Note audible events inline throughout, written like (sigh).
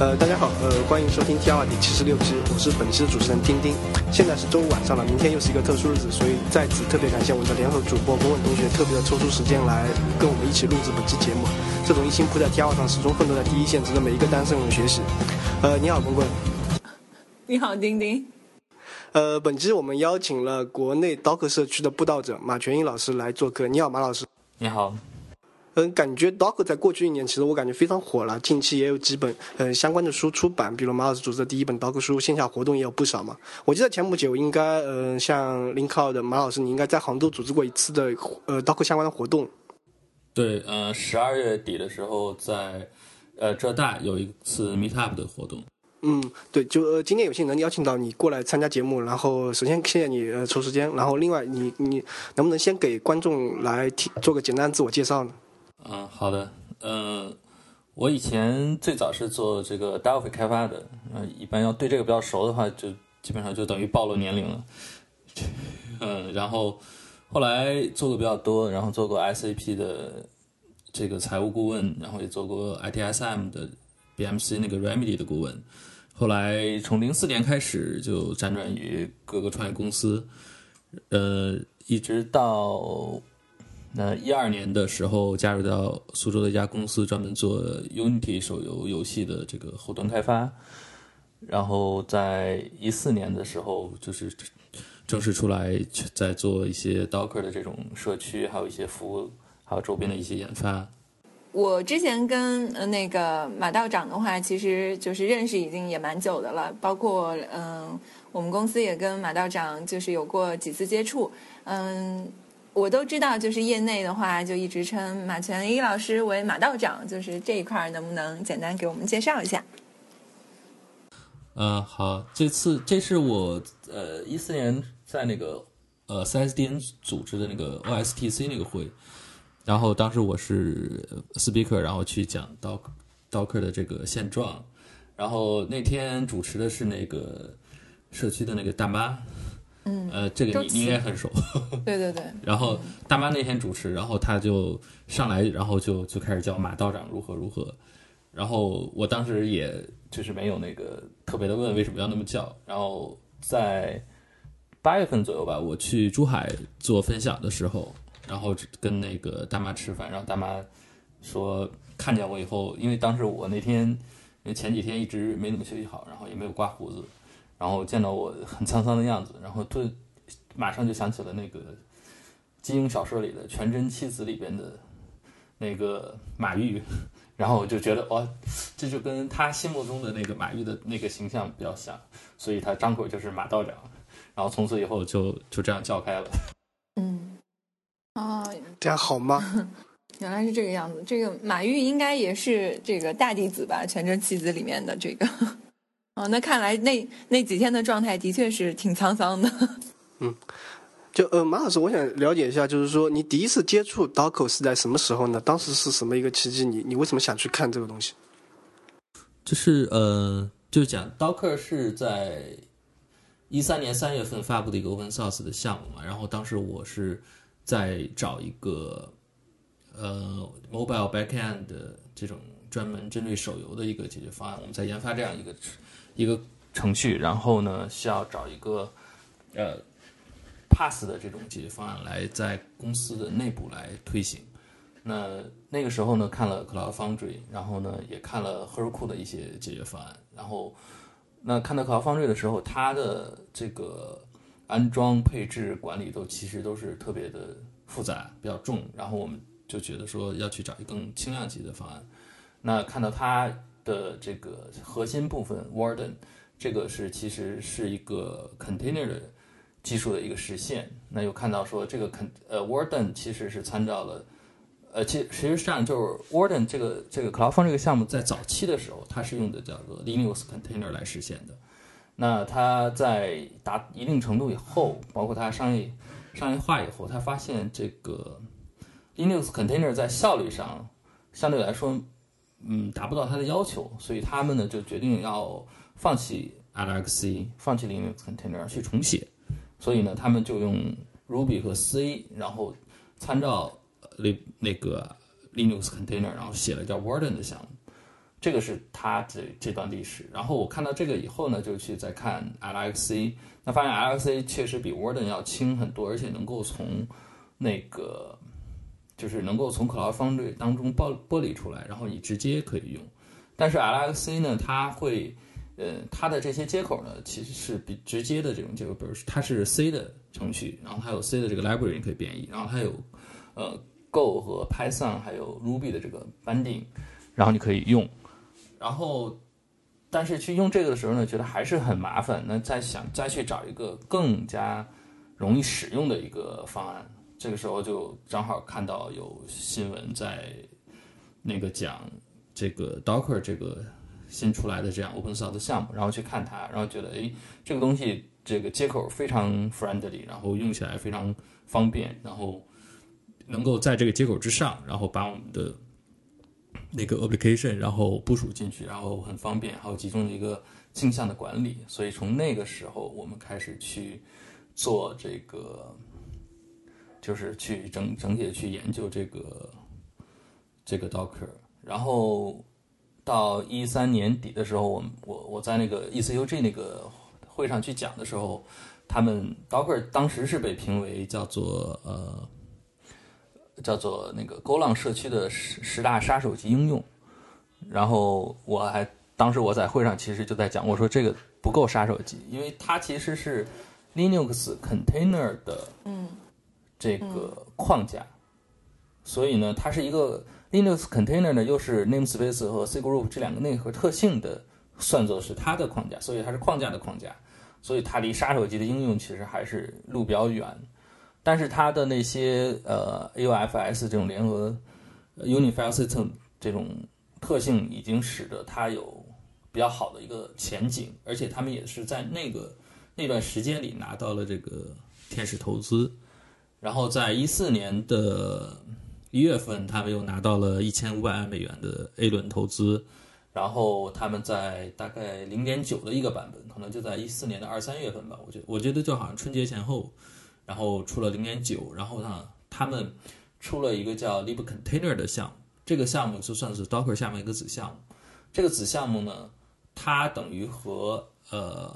呃，大家好，呃，欢迎收听 T R 第七十六期，我是本期的主持人丁丁。现在是周五晚上了，明天又是一个特殊日子，所以在此特别感谢我们的联合主播龚文同学特别的抽出时间来跟我们一起录制本期节目。这种一心扑在 T R 上，始终奋斗在第一线，值得每一个单身人学习。呃，你好，滚滚。你好，丁丁。呃，本期我们邀请了国内刀客社区的布道者马全英老师来做客。你好，马老师。你好。嗯，感觉 Docker 在过去一年，其实我感觉非常火了。近期也有几本嗯相关的书出版，比如马老师组织的第一本 Docker 书，线下活动也有不少嘛。我记得前不久应该嗯像 Linko 的马老师，你应该在杭州组织过一次的呃 Docker 相关的活动。对，呃，十二月底的时候在呃浙大有一次 Meetup 的活动。嗯，对，就呃今天有幸能邀请到你过来参加节目，然后首先谢谢你呃抽时间，然后另外你你能不能先给观众来提做个简单自我介绍呢？嗯，好的。嗯，我以前最早是做这个 Delphi 开发的。嗯，一般要对这个比较熟的话，就基本上就等于暴露年龄了。嗯，(laughs) 然后后来做的比较多，然后做过 SAP 的这个财务顾问，然后也做过 ITSM 的 BMC 那个 Remedy 的顾问。后来从零四年开始就辗转于各个创业公司，呃，一直到。那一二年的时候，加入到苏州的一家公司，专门做 Unity 手游游戏的这个后端开发。然后在一四年的时候，就是正式出来在做一些 Docker 的这种社区，还有一些服务，还有周边的一些研发。我之前跟那个马道长的话，其实就是认识已经也蛮久的了，包括嗯，我们公司也跟马道长就是有过几次接触，嗯。我都知道，就是业内的话，就一直称马全一老师为马道长。就是这一块，能不能简单给我们介绍一下？嗯，好，这次这是我呃一四年在那个呃 CSDN 组织的那个 OSTC 那个会，然后当时我是 speaker，然后去讲 Doc Docker 的这个现状，然后那天主持的是那个社区的那个大妈。嗯，呃，这个你你应该很熟。(laughs) 对对对。然后大妈那天主持，然后他就上来，然后就就开始叫马道长如何如何。然后我当时也就是没有那个特别的问为什么要那么叫。然后在八月份左右吧，我去珠海做分享的时候，然后跟那个大妈吃饭，然后大妈说看见我以后，因为当时我那天因为前几天一直没怎么休息好，然后也没有刮胡子。然后见到我很沧桑的样子，然后就马上就想起了那个金庸小说里的《全真七子》里边的那个马玉，然后我就觉得哇，这就跟他心目中的那个马玉的那个形象比较像，所以他张口就是马道长，然后从此以后就就这样叫开了。嗯，啊，这样好吗？(laughs) 原来是这个样子，这个马玉应该也是这个大弟子吧，《全真七子》里面的这个。哦，那看来那那几天的状态的确是挺沧桑的。(laughs) 嗯，就呃，马老师，我想了解一下，就是说你第一次接触 Docker 是在什么时候呢？当时是什么一个契机？你你为什么想去看这个东西？就是呃，就讲 Docker 是在一三年三月份发布的一个 Open Source 的项目嘛。然后当时我是在找一个呃 Mobile Backend 的这种专门针对手游的一个解决方案。我们在研发这样一个。一个程序，然后呢，需要找一个呃 pass 的这种解决方案来在公司的内部来推行。那那个时候呢，看了 Cloud Foundry，然后呢，也看了 Heroku 的一些解决方案。然后那看到 Cloud Foundry 的时候，它的这个安装、配置、管理都其实都是特别的复杂，比较重。然后我们就觉得说要去找一个更轻量级的方案。那看到它。的这个核心部分，Warden，这个是其实是一个 container 的技术的一个实现。那又看到说这个 con 呃 Warden 其实是参照了，呃，其实实际上就是 Warden 这个这个 Cloud Fun 这个项目在早期的时候，它是用的叫做 Linux container 来实现的。那它在达一定程度以后，包括它商业商业化以后，它发现这个 Linux container 在效率上相对来说。嗯，达不到他的要求，所以他们呢就决定要放弃 LXC，放弃 Linux container 去重写。所以呢，他们就用 Ruby 和 C，然后参照那那个 Linux container，然后写了叫 Warden 的项目。这个是他这这段历史。然后我看到这个以后呢，就去再看 LXC，那发现 LXC 确实比 Warden 要轻很多，而且能够从那个就是能够从 Cloud Foundry 当中剥剥离出来，然后你直接可以用。但是 LXC 呢，它会呃它的这些接口呢，其实是比直接的这种接口，比如它是 C 的程序，然后它有 C 的这个 library 你可以编译，然后它有呃 Go 和 Python 还有 Ruby 的这个 binding，然后你可以用。然后，但是去用这个的时候呢，觉得还是很麻烦。那再想再去找一个更加容易使用的一个方案，这个时候就正好看到有新闻在那个讲这个 Docker 这个新出来的这样 Open Source 的项目，然后去看它，然后觉得诶，这个东西这个接口非常 friendly，然后用起来非常方便，然后能够在这个接口之上，然后把我们的那个 application，然后部署进去，然后很方便，还有集中的一个镜像的管理。所以从那个时候，我们开始去做这个，就是去整整体的去研究这个这个 Docker。然后到一三年底的时候，我我我在那个 ECUG 那个会上去讲的时候，他们 Docker 当时是被评为叫做呃。叫做那个勾浪社区的十十大杀手级应用，然后我还当时我在会上其实就在讲，我说这个不够杀手级，因为它其实是 Linux container 的嗯这个框架，所以呢，它是一个 Linux container 呢，又是 namespace 和 C group 这两个内核特性的算作是它的框架，所以它是框架的框架，所以它离杀手级的应用其实还是路比较远。但是它的那些呃 AUFS 这种联合 Unified System 这种特性，已经使得它有比较好的一个前景，而且他们也是在那个那段时间里拿到了这个天使投资，然后在一四年的一月份，他们又拿到了一千五百万美元的 A 轮投资，然后他们在大概零点九的一个版本，可能就在一四年的二三月份吧，我觉我觉得就好像春节前后。然后出了零点九，然后呢，他们出了一个叫 libcontainer 的项目，这个项目就算是 Docker 下面一个子项目。这个子项目呢，它等于和呃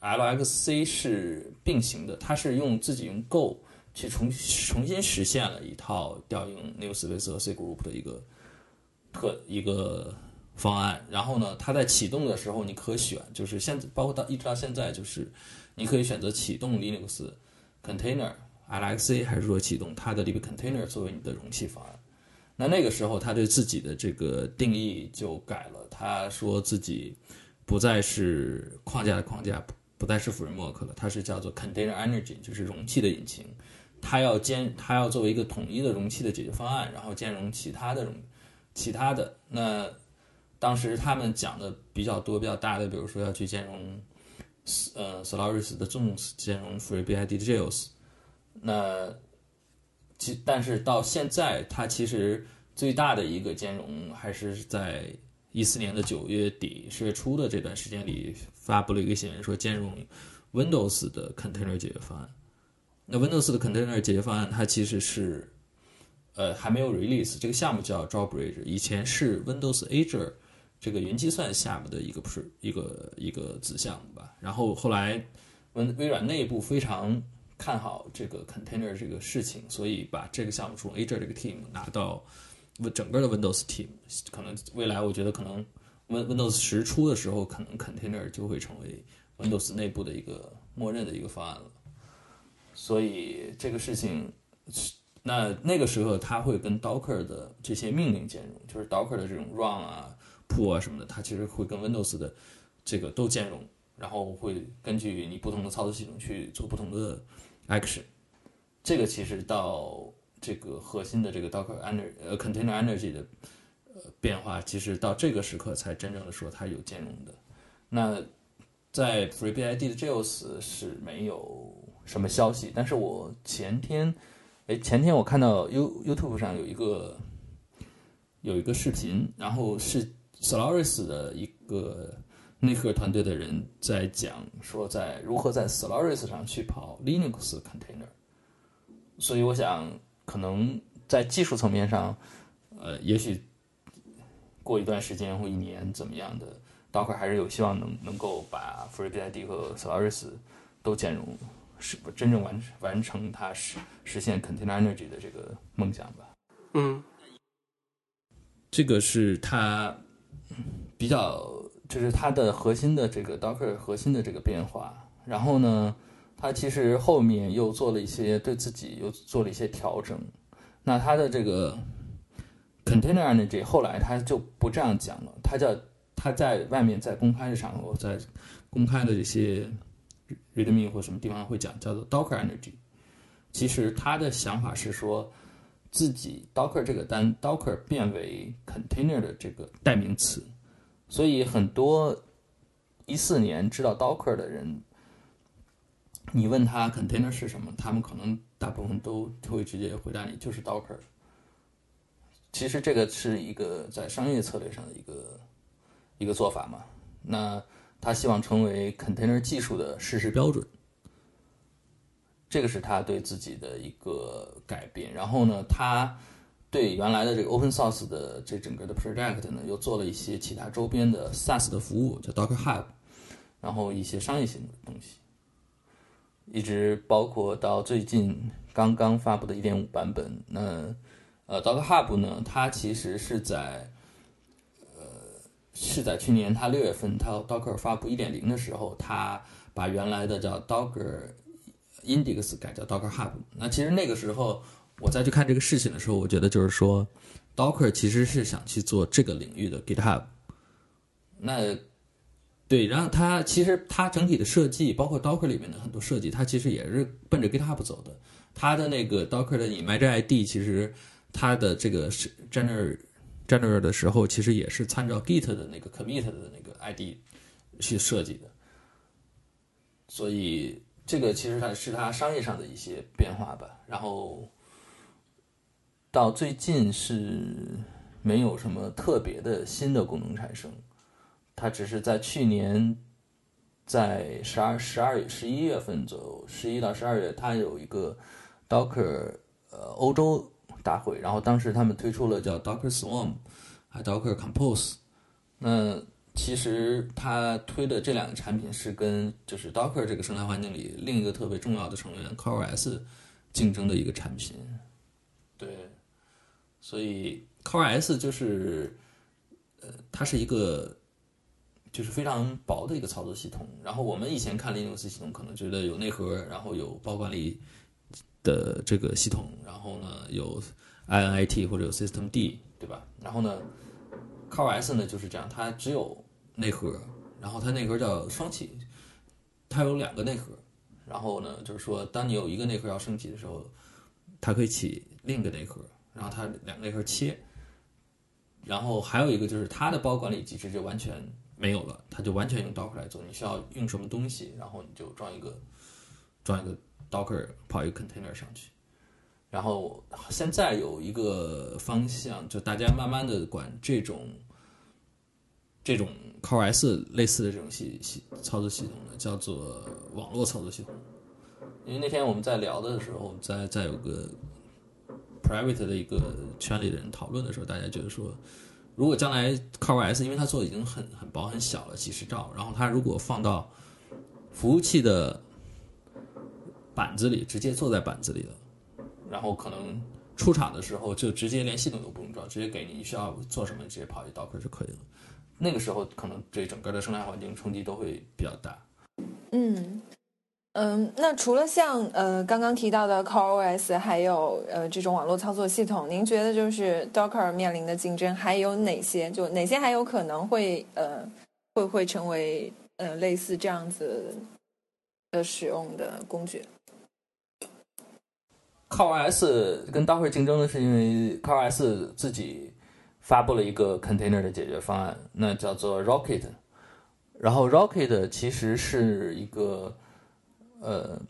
LXC 是并行的，它是用自己用 Go 去重重新实现了一套调用 New Space 和 C group 的一个特一个方案。然后呢，它在启动的时候你可选，就是现在包括到一直到现在，就是你可以选择启动 Linux。Container LXC 还是说启动它的 libcontainer 作为你的容器方案？那那个时候他对自己的这个定义就改了，他说自己不再是框架的框架，不再是 framework 了，它是叫做 container engine，就是容器的引擎。它要兼，它要作为一个统一的容器的解决方案，然后兼容其他的容，其他的。那当时他们讲的比较多、比较大的，比如说要去兼容。呃，Solaris 的 Zones 兼容 FreeBSD 的 Jails，那其但是到现在，它其实最大的一个兼容还是在一四年的九月底十月初的这段时间里发布了一个新闻，说兼容 Windows 的 Container 解决方案。那 Windows 的 Container 解决方案，它其实是呃还没有 release，这个项目叫 Drawbridge，以前是 Windows Azure。这个云计算项目的一个不是一个一个子项目吧，然后后来微微软内部非常看好这个 container 这个事情，所以把这个项目从 Azure 这个 team 拿到整个的 Windows team，可能未来我觉得可能 Win Windows 十出的时候，可能 container 就会成为 Windows 内部的一个默认的一个方案了。所以这个事情，那那个时候它会跟 Docker 的这些命令兼容，就是 Docker 的这种 run 啊。铺啊什么的，它其实会跟 Windows 的这个都兼容，然后会根据你不同的操作系统去做不同的 action。这个其实到这个核心的这个 Docker Energy 呃 Container Energy 的呃变化，其实到这个时刻才真正的说它有兼容的。那在 FreeBSD 的 Jails 是没有什么消息，但是我前天哎前天我看到 You YouTube 上有一个有一个视频，然后是。Solaris 的一个内核团队的人在讲说，在如何在 Solaris 上去跑 Linux container，所以我想可能在技术层面上，呃，也许过一段时间或一年怎么样的道克还是有希望能能够把 FreeBSD 和 Solaris 都兼容，是不真正完完成他实实现 Container Energy 的这个梦想吧。嗯，这个是他比较，就是它的核心的这个 Docker 核心的这个变化。然后呢，它其实后面又做了一些对自己又做了一些调整。那它的这个 Container Energy 后来它就不这样讲了，它叫它在外面在公开的场合，在公开的这些 README 或什么地方会讲叫做 Docker Energy。其实他的想法是说，自己 Docker 这个单 Docker 变为 Container 的这个代名词，所以很多一四年知道 Docker 的人。你问他 container 是什么，他们可能大部分都会直接回答你就是 Docker。其实这个是一个在商业策略上的一个一个做法嘛。那他希望成为 container 技术的事实标准，这个是他对自己的一个改变。然后呢，他对原来的这个 open source 的这整个的 project 呢，又做了一些其他周边的 SaaS 的服务，叫 Docker Hub，然后一些商业性的东西。一直包括到最近刚刚发布的一点五版本，那呃，Docker Hub 呢，它其实是在是在去年他六月份他 Docker 发布一点零的时候，他把原来的叫 Docker Index 改叫 Docker Hub。那其实那个时候我再去看这个事情的时候，我觉得就是说 Docker 其实是想去做这个领域的 GitHub。那对，然后它其实它整体的设计，包括 Docker 里面的很多设计，它其实也是奔着 GitHub 走的。它的那个 Docker 的 image ID，其实它的这个是 General generate 的时候，其实也是参照 Git 的那个 commit 的那个 ID 去设计的。所以这个其实它是它商业上的一些变化吧。然后到最近是没有什么特别的新的功能产生。它只是在去年，在十二、十二月、十一月份左右，十一到十二月，它有一个 Docker 呃欧洲大会，然后当时他们推出了叫 Docker Swarm，还 Docker Compose。那其实他推的这两个产品是跟就是 Docker 这个生态环境里另一个特别重要的成员 CoreOS 竞争的一个产品。对，所以 CoreOS 就是呃，它是一个。就是非常薄的一个操作系统。然后我们以前看 Linux 系统，可能觉得有内核，然后有包管理的这个系统，然后呢有 init 或者有 systemd，对吧？然后呢，CoreOS 呢就是这样，它只有内核，然后它内核叫双起，它有两个内核。然后呢，就是说当你有一个内核要升级的时候，它可以起另一个内核，然后它两个内核切。然后还有一个就是它的包管理机制就完全。没有了，它就完全用 Docker 来做。你需要用什么东西，然后你就装一个，装一个 Docker 跑一个 container 上去。然后现在有一个方向，就大家慢慢的管这种这种 Core S 类似的这种系系操作系统呢，叫做网络操作系统。因为那天我们在聊的时候，在在有个 private 的一个圈里的人讨论的时候，大家觉得说。如果将来 CoreOS，因为它做的已经很很薄很小了，几十兆，然后它如果放到服务器的板子里，直接坐在板子里的，然后可能出厂的时候就直接连系统都不用装，直接给你需要做什么直接跑一 Docker 就可以了。那个时候可能对整个的生态环境冲击都会比较大。嗯。嗯，那除了像呃刚刚提到的 CoreOS，还有呃这种网络操作系统，您觉得就是 Docker 面临的竞争还有哪些？就哪些还有可能会呃会会成为呃类似这样子的使用的工具 cos 跟 Docker 竞争的是因为 cos 自己发布了一个 container 的解决方案，那叫做 Rocket，然后 Rocket 其实是一个。呃，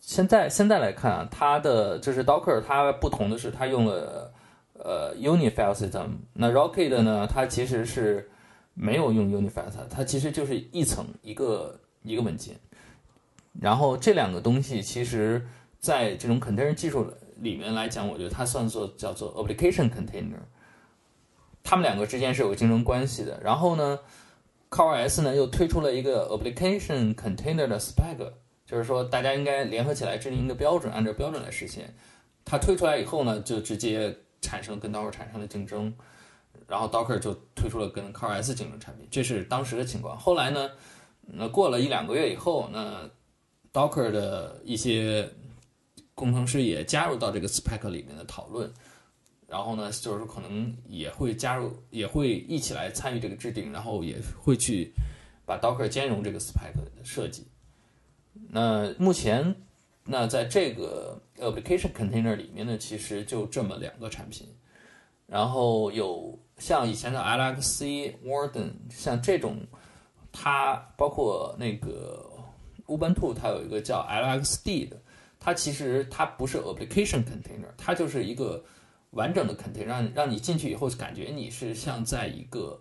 现在现在来看啊，它的就是 Docker，它不同的是它用了呃 Unifile System。那 Rocket 呢，它其实是没有用 Unifile，它其实就是一层一个一个文件。然后这两个东西其实在这种 container 技术里面来讲，我觉得它算作叫做 application container。他们两个之间是有竞争关系的。然后呢，CoreOS 呢又推出了一个 Application Container 的 Spec，就是说大家应该联合起来制定一个标准，按照标准来实现。它推出来以后呢，就直接产生跟 Docker 产生了竞争，然后 Docker 就推出了跟 CoreOS 竞争产品，这是当时的情况。后来呢，那过了一两个月以后，那 Docker 的一些工程师也加入到这个 Spec 里面的讨论，然后呢，就是可能也会加入，也会一起来参与这个制定，然后也会去把 Docker 兼容这个 Spec 的设计。那目前，那在这个 Application Container 里面呢，其实就这么两个产品，然后有像以前的 LXC、Warden，像这种，它包括那个 Ubuntu，它有一个叫 LXD 的。它其实它不是 application container，它就是一个完整的 container，让让你进去以后感觉你是像在一个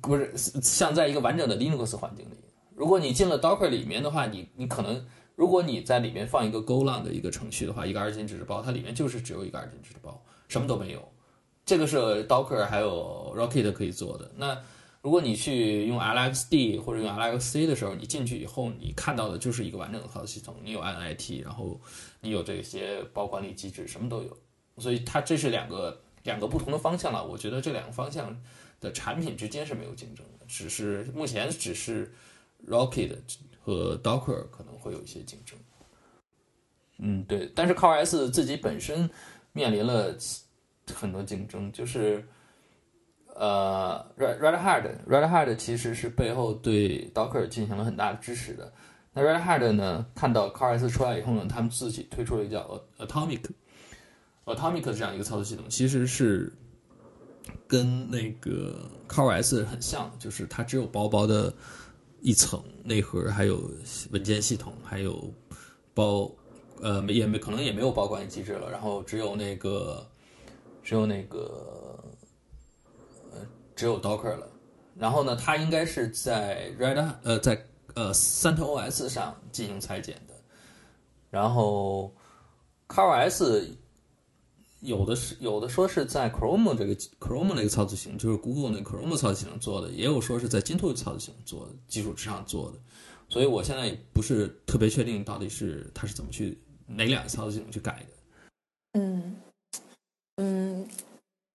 不是像在一个完整的 Linux 环境里。如果你进了 Docker 里面的话，你你可能如果你在里面放一个 Golang 的一个程序的话，一个二进制式包，它里面就是只有一个二进制式包，什么都没有。这个是 Docker 还有 Rocket 可以做的。那如果你去用 LXD 或者用 LXC 的时候，你进去以后，你看到的就是一个完整的操作系统。你有 NIT，然后你有这些包管理机制，什么都有。所以它这是两个两个不同的方向了。我觉得这两个方向的产品之间是没有竞争的，只是目前只是 Rocket 和 Docker 可能会有一些竞争。嗯，对。但是 CoreOS 自己本身面临了很多竞争，就是。呃，Red Red Hat，Red Hat 其实是背后对 Docker 进行了很大的支持的。那 Red Hat 呢，看到 CoreOS 出来以后呢，他们自己推出了一个叫 Atomic，Atomic 这样一个操作系统，其实是跟那个 CoreOS 很像，就是它只有薄薄的一层内核，还有文件系统，还有包呃也没可能也没有包管理机制了，然后只有那个只有那个。只有 Docker 了，然后呢，它应该是在 Red 呃在呃 CentOS 上进行裁剪的，然后 Car OS 有的是有的说是在 Chrome 这个 Chrome 那个操作系统，就是 Google 那个 Chrome 操作系统做的，也有说是在 Gentoo 操作系统做基础之上做的，所以我现在也不是特别确定到底是它是怎么去哪两个操作系统去改的。嗯嗯。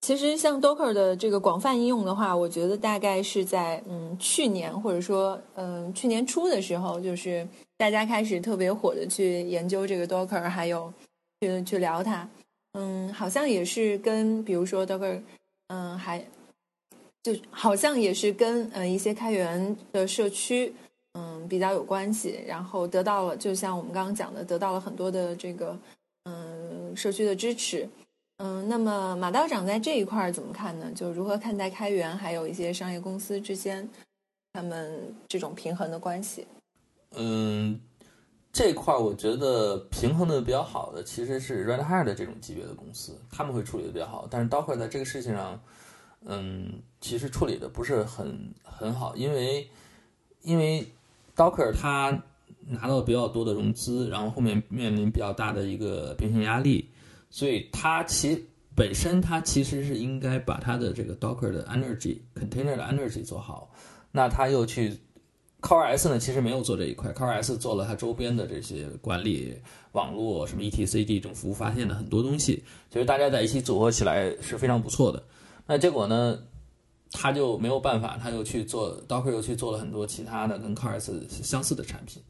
其实像 Docker 的这个广泛应用的话，我觉得大概是在嗯去年或者说嗯去年初的时候，就是大家开始特别火的去研究这个 Docker，还有去去聊它。嗯，好像也是跟比如说 Docker，嗯，还就好像也是跟呃一些开源的社区嗯比较有关系，然后得到了就像我们刚刚讲的，得到了很多的这个嗯社区的支持。嗯，那么马道长在这一块怎么看呢？就如何看待开源，还有一些商业公司之间他们这种平衡的关系？嗯，这块我觉得平衡的比较好的其实是 Red Hat 这种级别的公司，他们会处理的比较好。但是 Docker 在这个事情上，嗯，其实处理的不是很很好，因为因为 Docker 它拿到比较多的融资，然后后面面临比较大的一个变现压力。所以它其本身它其实是应该把它的这个 Docker 的 Energy Container 的 Energy 做好，那它又去 Core S 呢？其实没有做这一块，Core S 做了它周边的这些管理网络，什么 etcd 这种服务发现的很多东西，其实大家在一起组合起来是非常不错的。那结果呢，他就没有办法，他又去做 Docker，又去做了很多其他的跟 core s 相似的产品。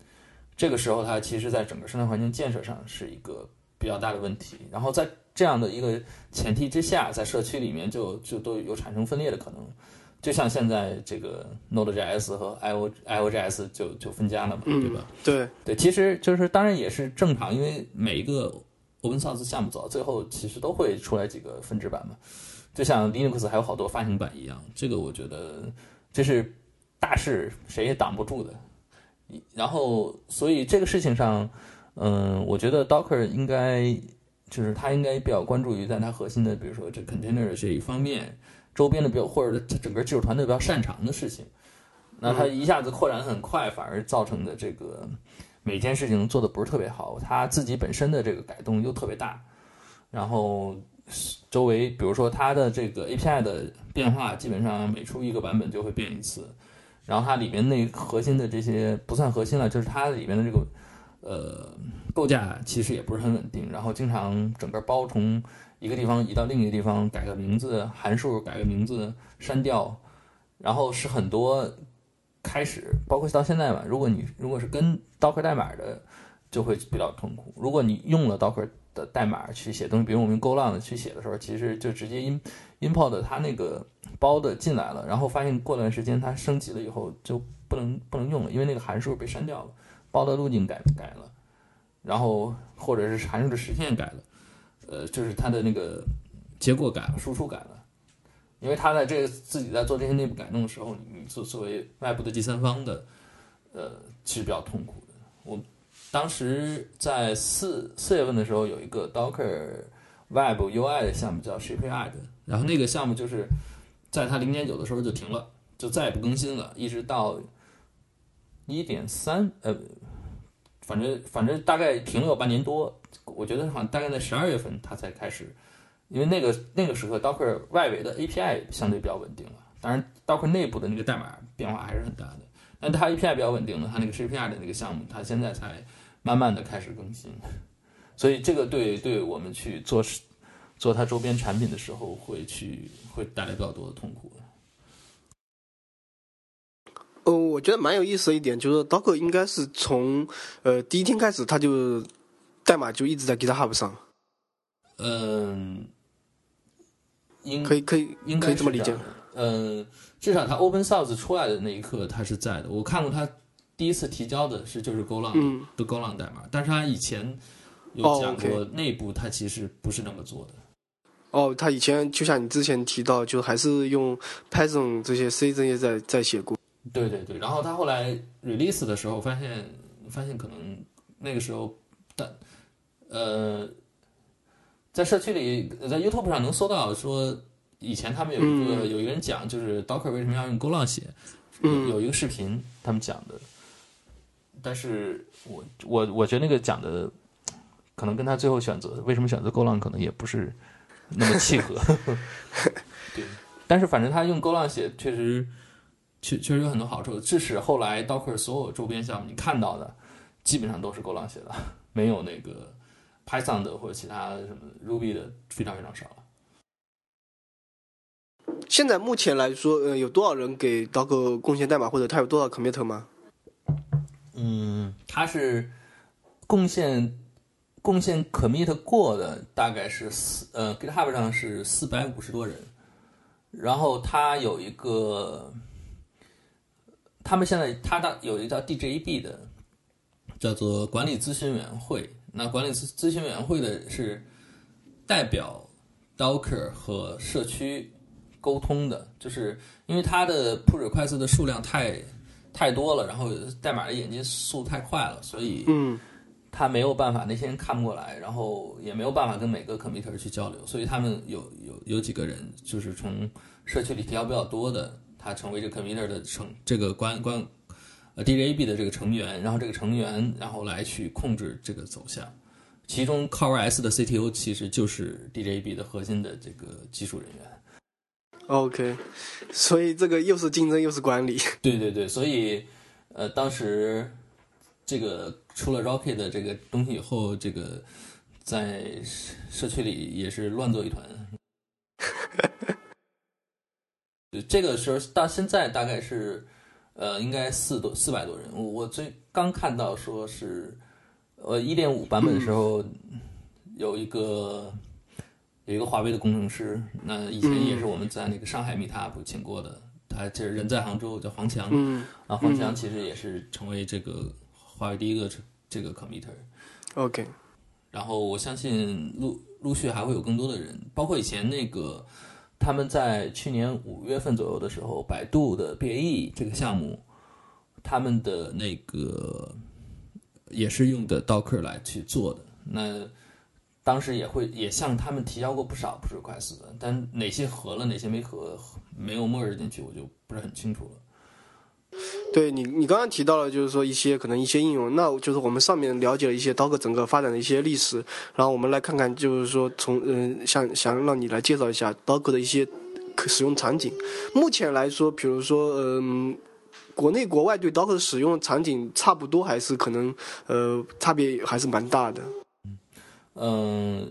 这个时候，它其实在整个生态环境建设上是一个。比较大的问题，然后在这样的一个前提之下，在社区里面就就都有产生分裂的可能，就像现在这个 Node.js 和 IO IOJS 就就分家了嘛，对吧？对对，其实就是当然也是正常，因为每一个 Open Source 项目走到最后，其实都会出来几个分支版嘛，就像 Linux 还有好多发行版一样，这个我觉得这是大势，谁也挡不住的。然后，所以这个事情上。嗯，我觉得 Docker 应该就是它应该比较关注于在它核心的，比如说这 container 这一方面，周边的比较或者它整个技术团队比较擅长的事情。那它一下子扩展很快，反而造成的这个每件事情做的不是特别好，它自己本身的这个改动又特别大，然后周围，比如说它的这个 API 的变化，基本上每出一个版本就会变一次。然后它里面那核心的这些不算核心了，就是它里面的这个呃构架其实也不是很稳定，然后经常整个包从一个地方移到另一个地方，改个名字，函数改个名字，删掉，然后是很多开始，包括到现在吧。如果你如果是跟 Docker 代码的，就会比较痛苦。如果你用了 Docker 的代码去写东西，比如我们用 GoLang 去写的时候，其实就直接 in import 它那个包的进来了，然后发现过段时间它升级了以后就不能不能用了，因为那个函数被删掉了，包的路径改改了，然后或者是函数的实现改了，呃，就是它的那个结果改了，输出改了，因为他在这个自己在做这些内部改动的时候，你作作为外部的第三方的，呃，其实比较痛苦的。我。当时在四四月份的时候，有一个 Docker Web UI 的项目叫 Shipyard，然后那个项目就是在它零点九的时候就停了，就再也不更新了，一直到一点三，呃，反正反正大概停了有半年多。我觉得好像大概在十二月份它才开始，因为那个那个时候 Docker 外围的 API 相对比较稳定了，当然 Docker 内部的那个代码变化还是很大的，但它 API 比较稳定了，它那个 C P I 的那个项目，它现在才。慢慢的开始更新，所以这个对对我们去做做它周边产品的时候，会去会带来比较多的痛苦。呃，我觉得蛮有意思的一点就是，Docker 应该是从呃第一天开始，它就代码就一直在 GitHub 上。嗯，应可以可以应该这么理解。嗯，至少它 Open Source 出来的那一刻，它是在的。我看过它。第一次提交的是就是 GoLang 的 GoLang 代码，但是它以前有讲过内部它其实不是那么做的。哦，他以前就像你之前提到，就还是用 Python 这些 C 这些在在写过。对对对，然后他后来 release 的时候发现发现可能那个时候，但呃，在社区里在 YouTube 上能搜到说以前他们有一个有一个人讲就是 Docker 为什么要用 GoLang 写，有有一个视频他们讲的。但是我我我觉得那个讲的，可能跟他最后选择为什么选择 GoLang 可能也不是那么契合。(laughs) (laughs) 对，但是反正他用 GoLang 写确实确确实有很多好处。致使后来 Docker 所有周边项目你看到的基本上都是 GoLang 写的，(laughs) 没有那个 Python 的或者其他什么 Ruby 的非常非常少。现在目前来说，呃，有多少人给 Docker 贡献代码，或者他有多少 commit 吗？嗯，他是贡献贡献 commit 过的大概是四呃 GitHub 上是四百五十多人，然后他有一个，他们现在他的有一个叫 DJB 的，叫做管理咨询委员会。那管理咨咨询委员会的是代表 Docker 和社区沟通的，就是因为它的 push request 的数量太。太多了，然后代码的演进速度太快了，所以嗯，他没有办法，那些人看不过来，然后也没有办法跟每个 committer 去交流，所以他们有有有几个人就是从社区里提交比较多的，他成为这 committer 的成这个关关呃 DJB 的这个成员，然后这个成员然后来去控制这个走向，其中 CoreOS 的 CTO 其实就是 DJB 的核心的这个技术人员。OK，所以这个又是竞争又是管理。对对对，所以呃，当时这个出了 Rocket 的这个东西以后，这个在社区里也是乱作一团。(laughs) 这个时候到现在大概是呃，应该四多四百多人。我我最刚看到说是呃一点五版本的时候有一个。有一个华为的工程师，那以前也是我们在那个上海 Meetup 请过的，他就是人在杭州，叫黄强。嗯，啊，黄强其实也是成为这个华为第一个这个 committer。OK。然后我相信陆陆续还会有更多的人，包括以前那个他们在去年五月份左右的时候，百度的 BAE 这个项目，他们的那个也是用的 Docker 来去做的。那当时也会也向他们提交过不少不是快死的，但哪些合了，哪些没合，没有默认进去，我就不是很清楚了。对你，你刚刚提到了，就是说一些可能一些应用，那就是我们上面了解了一些 Docker 整个发展的一些历史，然后我们来看看，就是说从嗯，想想让你来介绍一下 Docker 的一些可使用场景。目前来说，比如说嗯，国内国外对 Docker 的使用场景差不多，还是可能呃差别还是蛮大的。嗯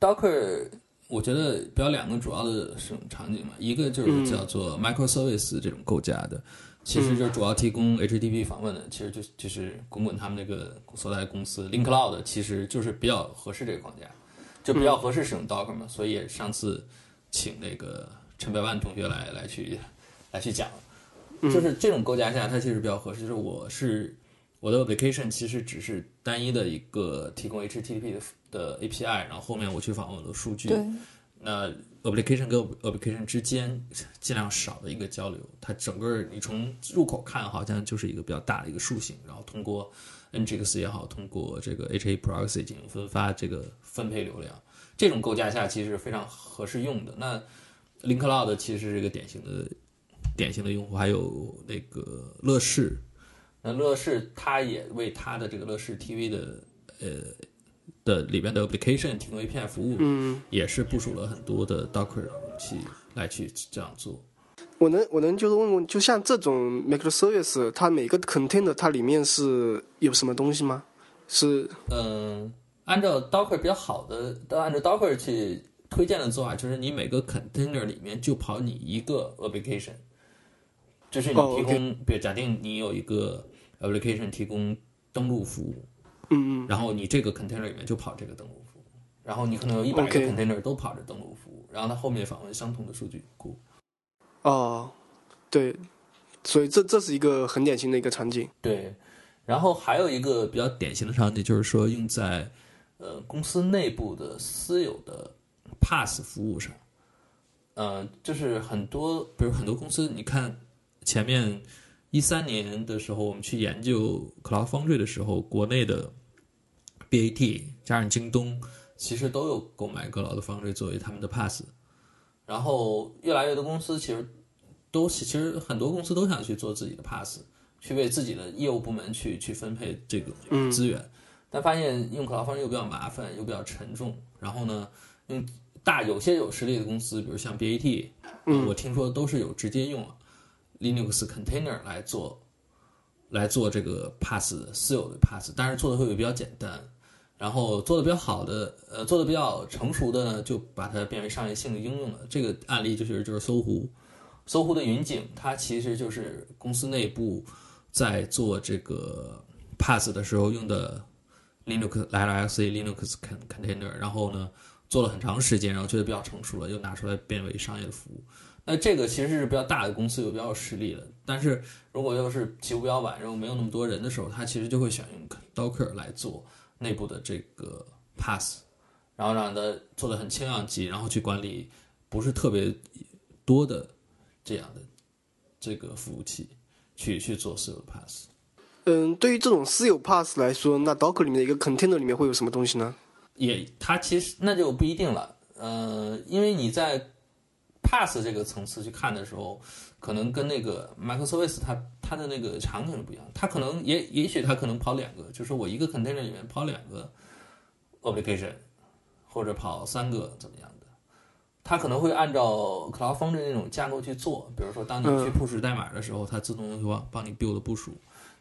，Docker 我觉得比较两个主要的使用场景嘛，一个就是叫做 microservice 这种构架的。其实就主要提供 HTTP 访问的，其实就就是滚滚他们那个所在公司 Link Cloud，其实就是比较合适这个框架，就比较合适使用 Docker 嘛。所以上次请那个陈百万同学来来去来去讲，就是这种构架下，它其实比较合适。就是我是我的 application 其实只是单一的一个提供 HTTP 的的 API，然后后面我去访问我的数据。那 application 跟 application 之间尽量少的一个交流，它整个你从入口看好像就是一个比较大的一个树形，然后通过 Nginx 也好，通过这个 HA proxy 进行分发这个分配流量，这种构架下其实非常合适用的。那 Link Cloud 其实是一个典型的典型的用户，还有那个乐视，那乐视它也为它的这个乐视 TV 的呃。的里边的 application 提供 API 服务，嗯，也是部署了很多的 Docker 去来去这样做。我能我能就是问问，就像这种 microservice，它每个 container 它里面是有什么东西吗？是嗯，按照 Docker 比较好的，按照 Docker 去推荐的做法，就是你每个 container 里面就跑你一个 application，就是你提供，比如假定你有一个 application 提供登录服务。嗯嗯，然后你这个 container 里面就跑这个登录服务，然后你可能有一百个 container 都跑着登录服务，然后它后面访问相同的数据库。哦，对，所以这这是一个很典型的一个场景。对，然后还有一个比较典型的场景就是说用在呃公司内部的私有的 pass 服务上，呃，就是很多比如很多公司，你看前面一三年的时候我们去研究 Cloud Foundry 的时候，国内的。BAT 加上京东，其实都有购买格劳的方式作为他们的 pass，然后越来越多公司其实都其实很多公司都想去做自己的 pass，去为自己的业务部门去去分配这个资源，但发现用 Cloud 方式又比较麻烦又比较沉重，然后呢，用大有些有实力的公司，比如像 BAT，我听说都是有直接用 Linux container 来做来做这个 pass 私有的 pass，但是做的会比较简单。然后做的比较好的，呃，做的比较成熟的呢，就把它变为商业性的应用了。这个案例就是就是搜狐，搜狐的云景，它其实就是公司内部在做这个 pass 的时候用的 Linux LLC Linux container，然后呢做了很长时间，然后觉得比较成熟了，又拿出来变为商业的服务。那这个其实是比较大的公司，有比较有实力的。但是如果要是起步比较晚，然后没有那么多人的时候，他其实就会选用 Docker 来做。内部的这个 pass，然后让它做的很轻量级，然后去管理不是特别多的这样的这个服务器，去去做私有 pass。嗯，对于这种私有 pass 来说，那 Docker 里面的一个 container 里面会有什么东西呢？也，它其实那就不一定了。呃，因为你在 pass 这个层次去看的时候。可能跟那个 microservice 它它的那个场景是不一样，它可能也也许它可能跑两个，就是我一个 container 里面跑两个 application，或者跑三个怎么样的，它可能会按照 Cloud Foundry 那种架构去做，比如说当你去 push 代码的时候，它自动会帮帮你 build 部署，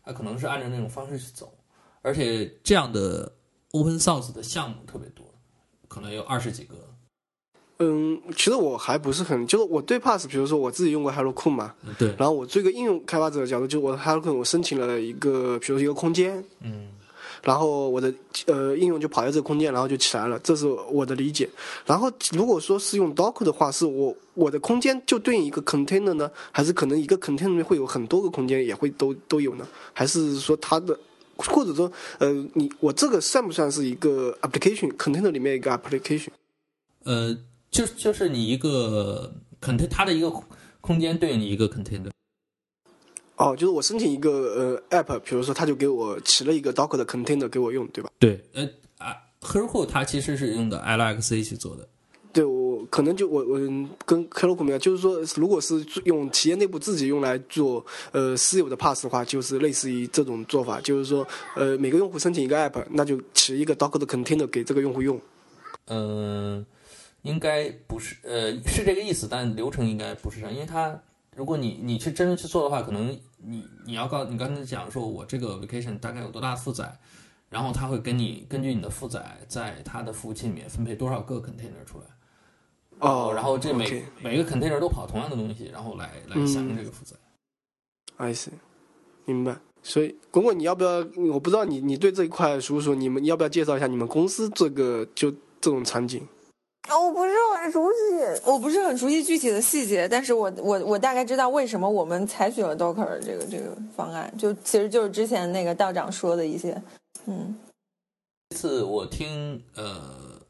它可能是按照那种方式去走，而且这样的 open source 的项目特别多，可能有二十几个。嗯，其实我还不是很，就是我对 Pass，比如说我自己用过 Hello 库嘛，对，然后我做一个应用开发者的角度，就是我 Hello 库我申请了一个，比如说一个空间，嗯，然后我的呃应用就跑在这个空间，然后就起来了，这是我的理解。然后如果说是用 Docker 的话，是我我的空间就对应一个 container 呢，还是可能一个 container 里面会有很多个空间也会都都有呢？还是说它的，或者说呃你我这个算不算是一个 application container 里面一个 application？呃。就就是你一个 container，它的一个空间对应你一个 container。哦，就是我申请一个呃 app，比如说他就给我起了一个 Docker 的 container 给我用，对吧？对，呃啊，Heroku 它其实是用的 LXC 去做的。对，我可能就我我跟 Heroku 一样，就是说，如果是用企业内部自己用来做呃私有的 pass 的话，就是类似于这种做法，就是说呃每个用户申请一个 app，那就起一个 Docker 的 container 给这个用户用。嗯，应该不是，呃，是这个意思，但流程应该不是这样，因为它如果你你去真正去做的话，可能你你要告你刚才讲说我这个 vacation 大概有多大负载，然后他会跟你根据你的负载，在他的服务器里面分配多少个 container 出来。哦，然后这每每个 container 都跑同样的东西，然后来来响应这个负载。I see，明白。所以，滚滚，你要不要？我不知道你你对这一块熟不熟？你们你要不要介绍一下你们公司这个就这种场景？哦，我不是很熟悉，我不是很熟悉具体的细节，但是我我我大概知道为什么我们采取了 Docker 这个这个方案，就其实就是之前那个道长说的一些，嗯这次我听呃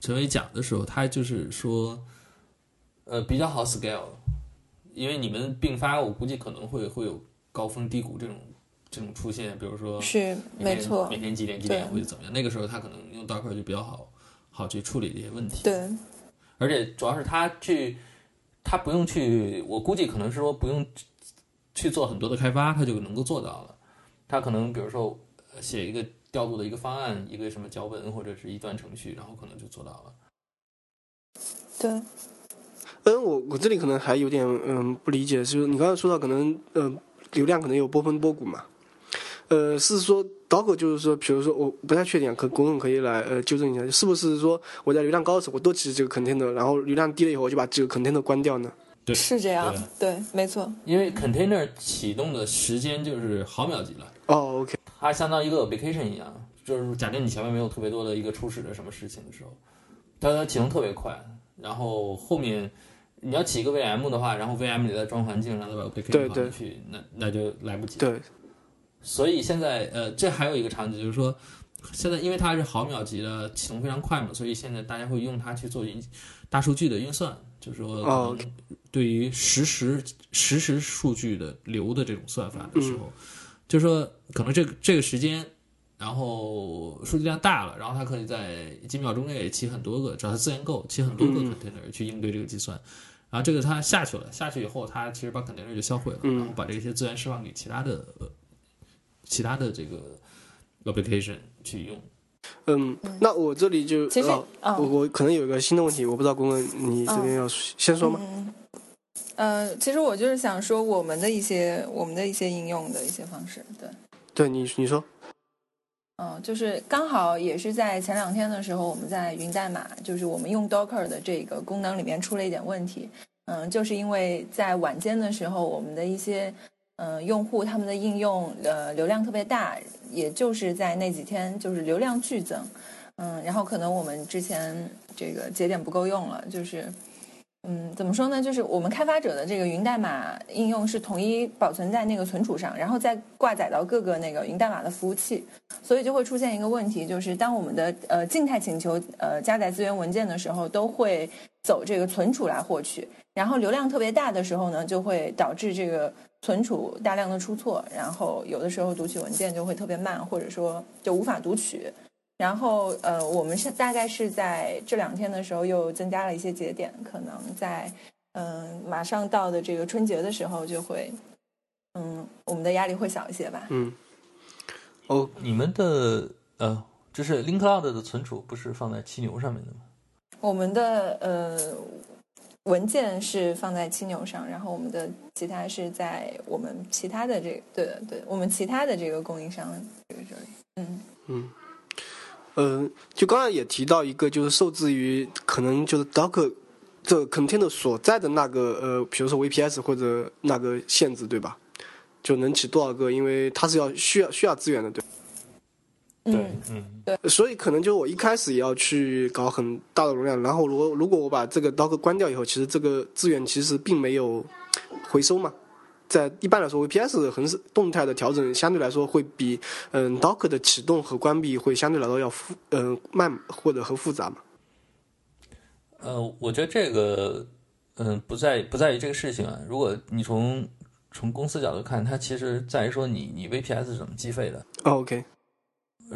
陈伟讲的时候，他就是说，呃比较好 scale，因为你们并发，我估计可能会会有高峰低谷这种这种出现，比如说是没错每，天几点几点会怎么样？那个时候他可能用 Docker 就比较好好去处理这些问题。对，而且主要是他去，他不用去，我估计可能是说不用去做很多的开发，他就能够做到了。他可能比如说呃写一个调度的一个方案，一个什么脚本或者是一段程序，然后可能就做到了。对，嗯，我我这里可能还有点嗯不理解，就是你刚才说到可能呃流量可能有波峰波谷嘛，呃是说 Docker 就是说，比如说我不太确定啊，可滚滚可以来呃纠正一下，是不是说我在流量高的时候我多起这个 container，然后流量低了以后我就把这个 container 关掉呢？对是这样对，对，没错，因为 container 启动的时间就是毫秒级了，哦，OK，它相当于一个 application 一样，就是假定你前面没有特别多的一个初始的什么事情的时候，它它启动特别快，然后后面你要起一个 VM 的话，然后 VM 里再装环境，然后再把对放进去，那那就来不及。对，所以现在呃，这还有一个场景就是说，现在因为它是毫秒级的启动非常快嘛，所以现在大家会用它去做云大数据的运算，就是说对于实时实时数据的流的这种算法的时候，就是说可能这个这个时间。然后数据量大了，然后它可以在几秒钟内起很多个，只要它资源够，起很多个 container 去应对这个计算。然后这个它下去了，下去以后，它其实把 container 就销毁了，然后把这些资源释放给其他的呃其他的这个 application 去用。嗯，那我这里就其实哦嗯我我可能有一个新的问题，我不知道公公你这边要先说吗？呃，其实我就是想说我们的一些我们的一些应用的一些方式，对。对你你说，嗯，就是刚好也是在前两天的时候，我们在云代码，就是我们用 Docker 的这个功能里面出了一点问题。嗯，就是因为在晚间的时候，我们的一些嗯、呃用户他们的应用呃流量特别大，也就是在那几天就是流量剧增。嗯，然后可能我们之前这个节点不够用了，就是。嗯，怎么说呢？就是我们开发者的这个云代码应用是统一保存在那个存储上，然后再挂载到各个那个云代码的服务器，所以就会出现一个问题，就是当我们的呃静态请求呃加载资源文件的时候，都会走这个存储来获取，然后流量特别大的时候呢，就会导致这个存储大量的出错，然后有的时候读取文件就会特别慢，或者说就无法读取。然后，呃，我们是大概是在这两天的时候又增加了一些节点，可能在嗯、马上到的这个春节的时候就会，嗯，我们的压力会小一些吧。嗯，哦，你们的呃，就是 Link Cloud 的存储不是放在七牛上面的吗？我们的呃文件是放在青牛上，然后我们的其他是在我们其他的这对的对，我们其他的这个供应商这个这里，嗯嗯，就刚才也提到一个，就是受制于可能就是 Docker 这个 container 所在的那个呃，比如说 VPS 或者那个限制，对吧？就能起多少个？因为它是要需要需要资源的，对吧。嗯，嗯，所以可能就我一开始也要去搞很大的容量，然后如果如果我把这个 Docker 关掉以后，其实这个资源其实并没有回收嘛。在一般来说，VPS 横式动态的调整相对来说会比嗯 Docker 的启动和关闭会相对来说要复嗯慢或者和复杂嘛。呃，我觉得这个嗯不在不在于这个事情啊。如果你从从公司角度看，它其实在于说你你 VPS 是怎么计费的。哦 OK，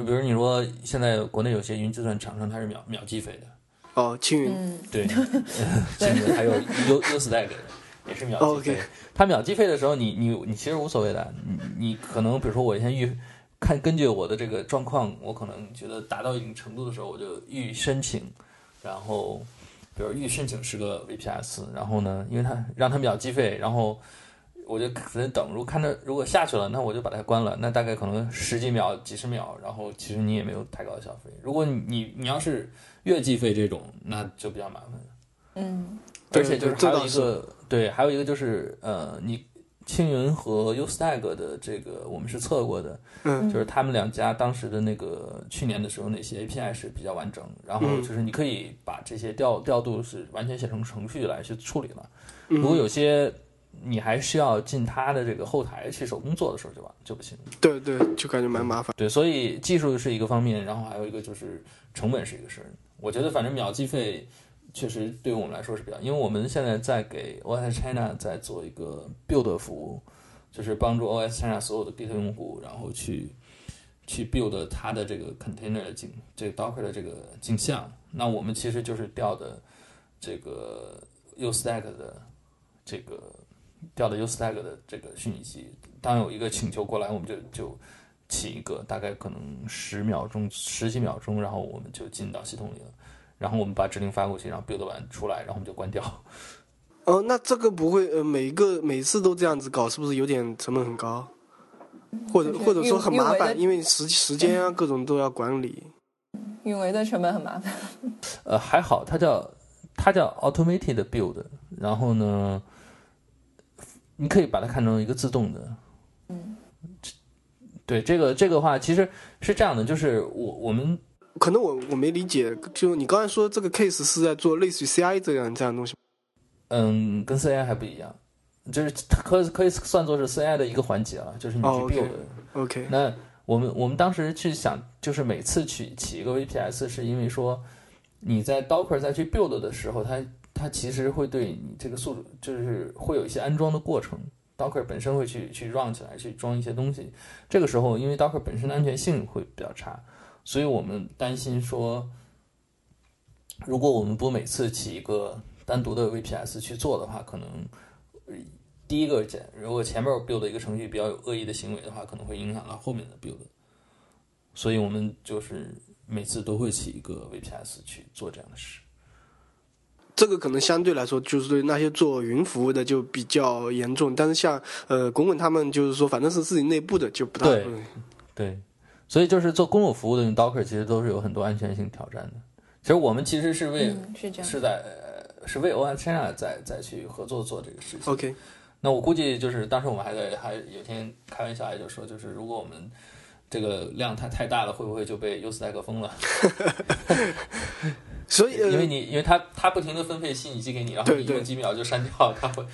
比如你说现在国内有些云计算厂商它是秒秒计费的，哦，青云，嗯，对，(laughs) 青云还有 U U Stack 也是秒计费。它秒计费的时候，你你你其实无所谓的，你你可能比如说我先预看根据我的这个状况，我可能觉得达到一定程度的时候，我就预申请，然后比如预申请十个 VPS，然后呢，因为它让它秒计费，然后我就可能等，如果看它如果下去了，那我就把它关了，那大概可能十几秒、几十秒，然后其实你也没有太高的消费。如果你你你要是月计费这种，那就比较麻烦。嗯，而且就是还有一个对，还有一个就是呃，你青云和 Ustag 的这个我们是测过的，嗯就是他们两家当时的那个去年的时候那些 API 是比较完整，然后嗯就是你可以把这些调调度是完全写成程序来去处理了。嗯如果有些你还需要进他的这个后台去手工做的时候就完就不行。对对，就感觉蛮麻烦。对，所以技术是一个方面，然后还有一个就是成本是一个事儿。我觉得反正秒计费确实对于我们来说是比较，因为我们现在在给 OS China 在做一个 build 服务，就是帮助 OS China 所有的 Git 用户，然后去去 build 它的这个 container 的镜，这个 Docker 的这个镜像。那我们其实就是调的这个 Ustack 的这个调的 Ustack 的这个虚拟机。当有一个请求过来，我们就就起一个，大概可能十秒钟、十几秒钟，然后我们就进到系统里了。然后我们把指令发过去，然后 build 完出来，然后我们就关掉。哦，那这个不会呃，每一个每次都这样子搞，是不是有点成本很高？或者或者说很麻烦，因为时时间啊各种都要管理。(laughs) 运维的成本很麻烦。呃，还好，它叫它叫 automated build，然后呢，你可以把它看成一个自动的。嗯，对这个这个话，其实是这样的，就是我我们可能我我没理解，就你刚才说这个 case 是在做类似于 CI 这样这样的东西。嗯跟 CI 还不一样，就是它可可以算作是 CI 的一个环节了，就是你去哦，OK build。OK，那我们我们当时去想，就是每次去起一个 VPS，是因为说你在 Docker 再去 build 的时候，它它其实会对你这个速度，就是会有一些安装的过程。Docker 本身会去去 run 起来，去装一些东西。这个时候，因为 Docker 本身的安全性会比较差，所以我们担心说，如果我们不每次起一个单独的 VPS 去做的话，可能第一个如果前面 build 一个程序比较有恶意的行为的话，可能会影响到后面的 build。所以我们就是每次都会起一个 VPS 去做这样的事。这个可能相对来说就是对那些做云服务的就比较严重，但是像呃滚滚他们就是说反正是自己内部的就不大对会。对，所以就是做公有服务的用 Docker 其实都是有很多安全性挑战的。其实我们其实是为、嗯，是这样。是在呃是为 OS China 再再去合作做这个事情。OK，那我估计就是当时我们还在还有天开玩笑，也就说就是如果我们这个量太太大了，会不会就被 U Stack 封了？所以呃，因为你因为它它不停的分配虚拟机给你，然后你用几秒就删掉，它会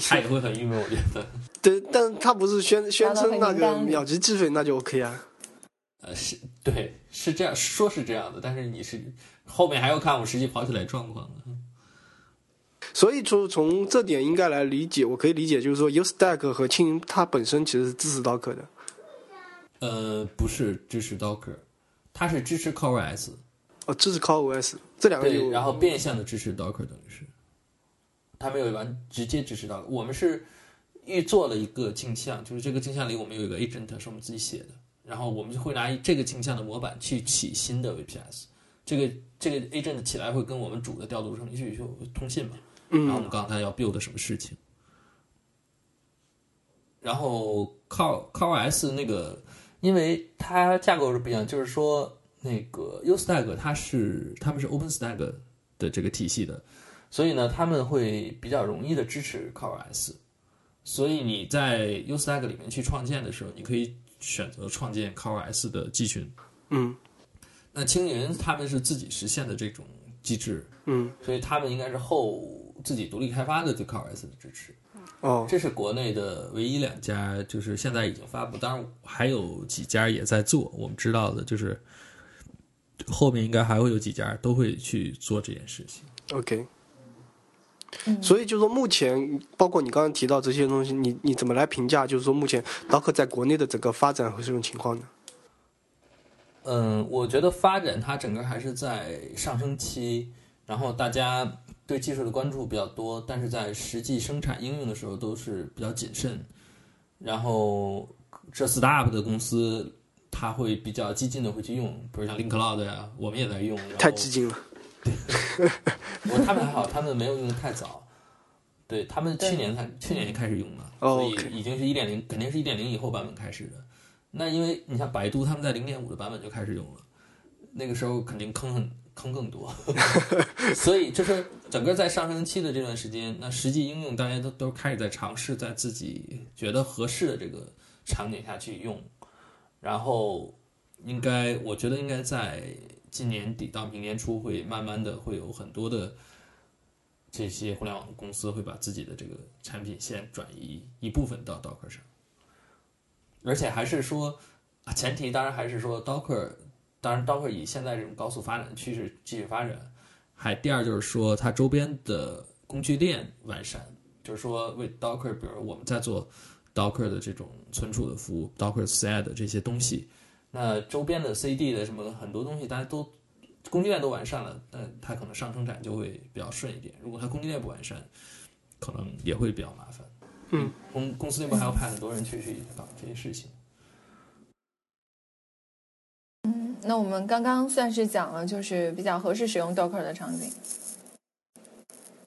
它也会很郁闷，我觉得。(laughs) 对，但他不是宣宣称那个秒级计费，那就 OK 啊。呃，是对，是这样，说是这样的，但是你是后面还要看我实际跑起来状况的。所以说从这点应该来理解，我可以理解，就是说 Ustack 和青云它本身其实是支持 Docker 的。呃，不是支持 Docker，它是支持 CoreOS，哦，支持 CoreOS 这两个对，然后变相的支持 Docker，等于是，它没有完直接支持 Docker。我们是预做了一个镜像，就是这个镜像里我们有一个 agent 是我们自己写的，然后我们就会拿这个镜像的模板去起新的 VPS。这个这个 agent 起来会跟我们主的调度程序就通信嘛，然后我嗯们告诉他要 build 什么事情。然后 Core CoreOS 那个，因为它架构是不一样，就是说那个 Ustack 它是他们是 OpenStack 的这个体系的，所以呢他们会比较容易的支持 CoreOS。所以你在 Ustack 里面去创建的时候，你可以选择创建 CoreOS 的集群。嗯那青云他们是自己实现的这种机制，嗯所以他们应该是后自己独立开发的对 CoreOS 的支持。哦这是国内的唯一两家，就是现在已经发布，当然还有几家也在做。我们知道的就是后面应该还会有几家都会去做这件事情。OK。嗯所以就是说，目前包括你刚刚提到这些东西，你你怎么来评价？就是说，目前 Docker 在国内的整个发展和这种情况呢？嗯，我觉得发展它整个还是在上升期，然后大家对技术的关注比较多，但是在实际生产应用的时候都是比较谨慎。然后这 startup 的公司，他会比较激进的会去用，比如像 Link Cloud 呀，我们也在用。太激进了。(laughs) 我他们还好，他们没有用的太早。对他们去年才去年就开始用了，所以已经是一点零，肯定是一点零以后版本开始的。那因为你像百度，他们在零点五的版本就开始用了，那个时候肯定坑很坑更多，(laughs) 所以就是整个在上升期的这段时间，那实际应用大家都都开始在尝试，在自己觉得合适的这个场景下去用，然后应该我觉得应该在今年底到明年初会慢慢的会有很多的这些互联网公司会把自己的这个产品线转移一部分到 Docker 上。而且还是说，前提当然还是说，Docker，当然 Docker 以现在这种高速发展的趋势继续发展。还第二就是说，它周边的工具链完善，就是说为 Docker，比如我们在做 Docker 的这种存储的服务，Docker CI 的这些东西，那周边的 CD 的什么很多东西，大家都供应链都完善了，那它可能上生产就会比较顺一点。如果它供应链不完善，可能也会比较麻烦。嗯，公公司内部还要派很多人去去搞这些事情。嗯，那我们刚刚算是讲了，就是比较合适使用 Docker 的场景。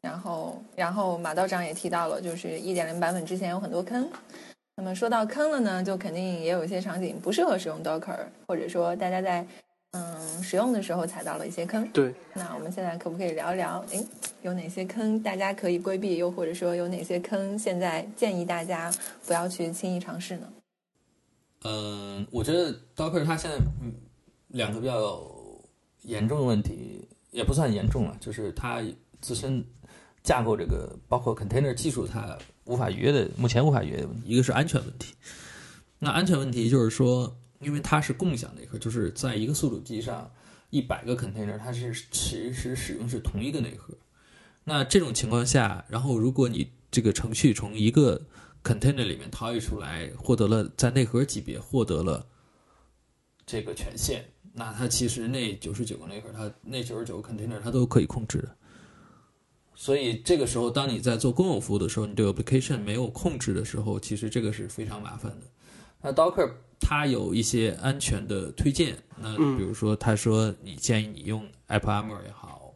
然后，然后马道长也提到了，就是一点零版本之前有很多坑。那么说到坑了呢，就肯定也有一些场景不适合使用 Docker，或者说大家在。嗯，使用的时候踩到了一些坑。对，那我们现在可不可以聊一聊？诶，有哪些坑大家可以规避？又或者说有哪些坑现在建议大家不要去轻易尝试呢？嗯，我觉得 Docker 它现在两个比较严重的问题，也不算严重了，就是它自身架构这个包括 container 技术它无法逾越的，目前无法逾越的问题，一个是安全问题。那安全问题就是说。因为它是共享内核，就是在一个宿主机上，一百个 container，它是其实使用是同一个内核。那这种情况下，然后如果你这个程序从一个 container 里面逃逸出来，获得了在内核级别获得了这个权限，那它其实那九十九个内核，它那九十九个 container 它都可以控制的。所以这个时候，当你在做公有服务的时候，你对 application 没有控制的时候，其实这个是非常麻烦的。那 Docker 它有一些安全的推荐，那比如说他说你建议你用 AppArmor 也好，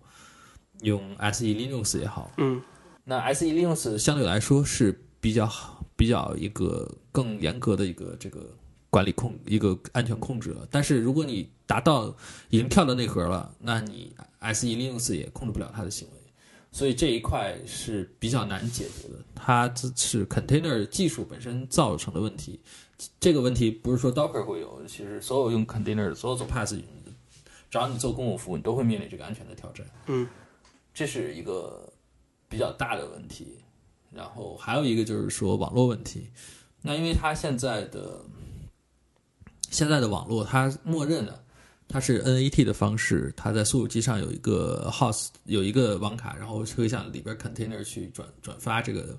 用 SE Linux 也好，嗯，那 SE Linux 相对来说是比较好、比较一个更严格的一个这个管理控一个安全控制了。但是如果你达到已经跳到内核了，那你 SE Linux 也控制不了它的行为，所以这一块是比较难解决的。它这是 container 技术本身造成的问题。这个问题不是说 Docker 会有，其实所有用 container、所有做 Pass，只要你做公共服务，你都会面临这个安全的挑战。嗯，这是一个比较大的问题。然后还有一个就是说网络问题。那因为它现在的现在的网络，它默认的它是 NAT 的方式，它在宿主机上有一个 host，有一个网卡，然后会向里边 container 去转转发这个。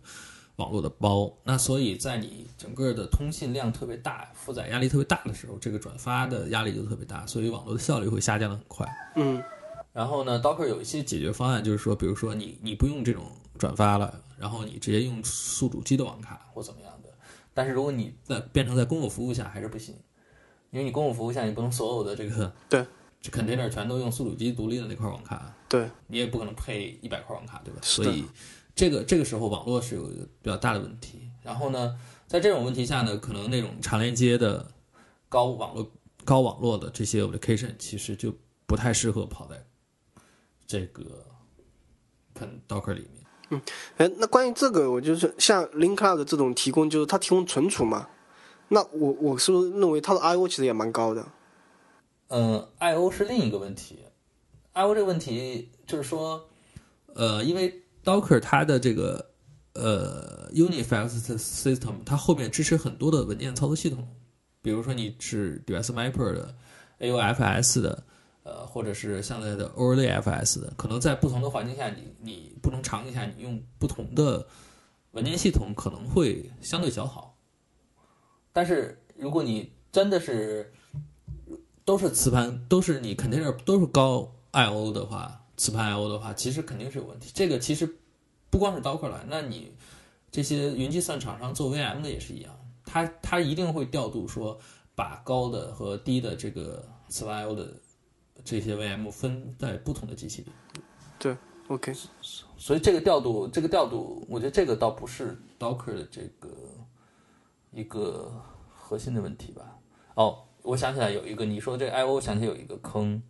网络的包，那所以在你整个的通信量特别大、负载压力特别大的时候，这个转发的压力就特别大，所以网络的效率会下降的很快。嗯，然后呢，Docker 有一些解决方案，就是说，比如说你你不用这种转发了，然后你直接用宿主机的网卡或怎么样的。但是如果你在变成在公有服务下还是不行，因为你公共服务下你不能所有的这个 (laughs) 对这 container 全都用宿主机独立的那块网卡，对你也不可能配一百块网卡，对吧？所以。这个这个时候网络是有一个比较大的问题，然后呢，在这种问题下呢，可能那种长连接的高网络高网络的这些 application 其实就不太适合跑在这个 Docker 里面。嗯，哎，那关于这个，我就是像 Link Cloud 这种提供，就是它提供存储嘛，那我我是不是认为它的 I/O 其实也蛮高的？嗯，I/O 是另一个问题，I/O 这个问题就是说，呃，因为 Docker 它的这个呃 unifys system 它后面支持很多的文件操作系统，比如说你是 Device Mapper 的 AUFS 的，呃，或者是现在的 OrlyFS 的，可能在不同的环境下，你你不同场景下，你用不同的文件系统可能会相对较好。但是如果你真的是都是磁盘，都是你 container 都是高 I/O 的话，磁盘 I/O 的话，其实肯定是有问题。这个其实不光是 Docker 了，那你这些云计算厂商做 VM 的也是一样，它它一定会调度说把高的和低的这个磁盘 I/O 的这些 VM 分在不同的机器里。对，OK，所以这个调度，这个调度，我觉得这个倒不是 Docker 的这个一个核心的问题吧。哦，我想起来有一个，你说这个 I/O，想起有一个坑，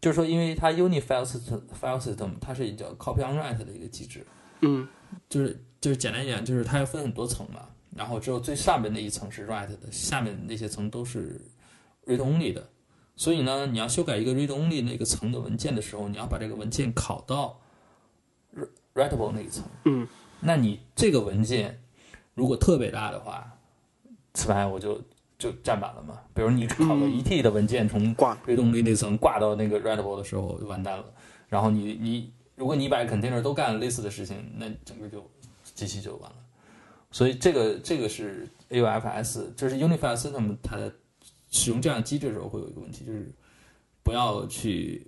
就是说，因为它 Unit File System File System 它是叫 Copy on Write 的一个机制，嗯，就是就是简单一点，就是它要分很多层嘛，然后只有最上面那一层是 Write 的，下面那些层都是 Read Only 的。所以呢，你要修改一个 Read Only 那个层的文件的时候，你要把这个文件拷到 Writable 那一层。嗯，那你这个文件如果特别大的话，磁盘我就就占满了嘛。比如你拷个一 T 的文件从挂 Read Only 那层挂到那个 Writable 的时候就完蛋了。然后你你如果你把 container 都干了类似的事情，那整个就机器就完了。所以这个这个是 AUFS，就是 Unified System 它的使用这样机制的时候会有一个问题，就是不要去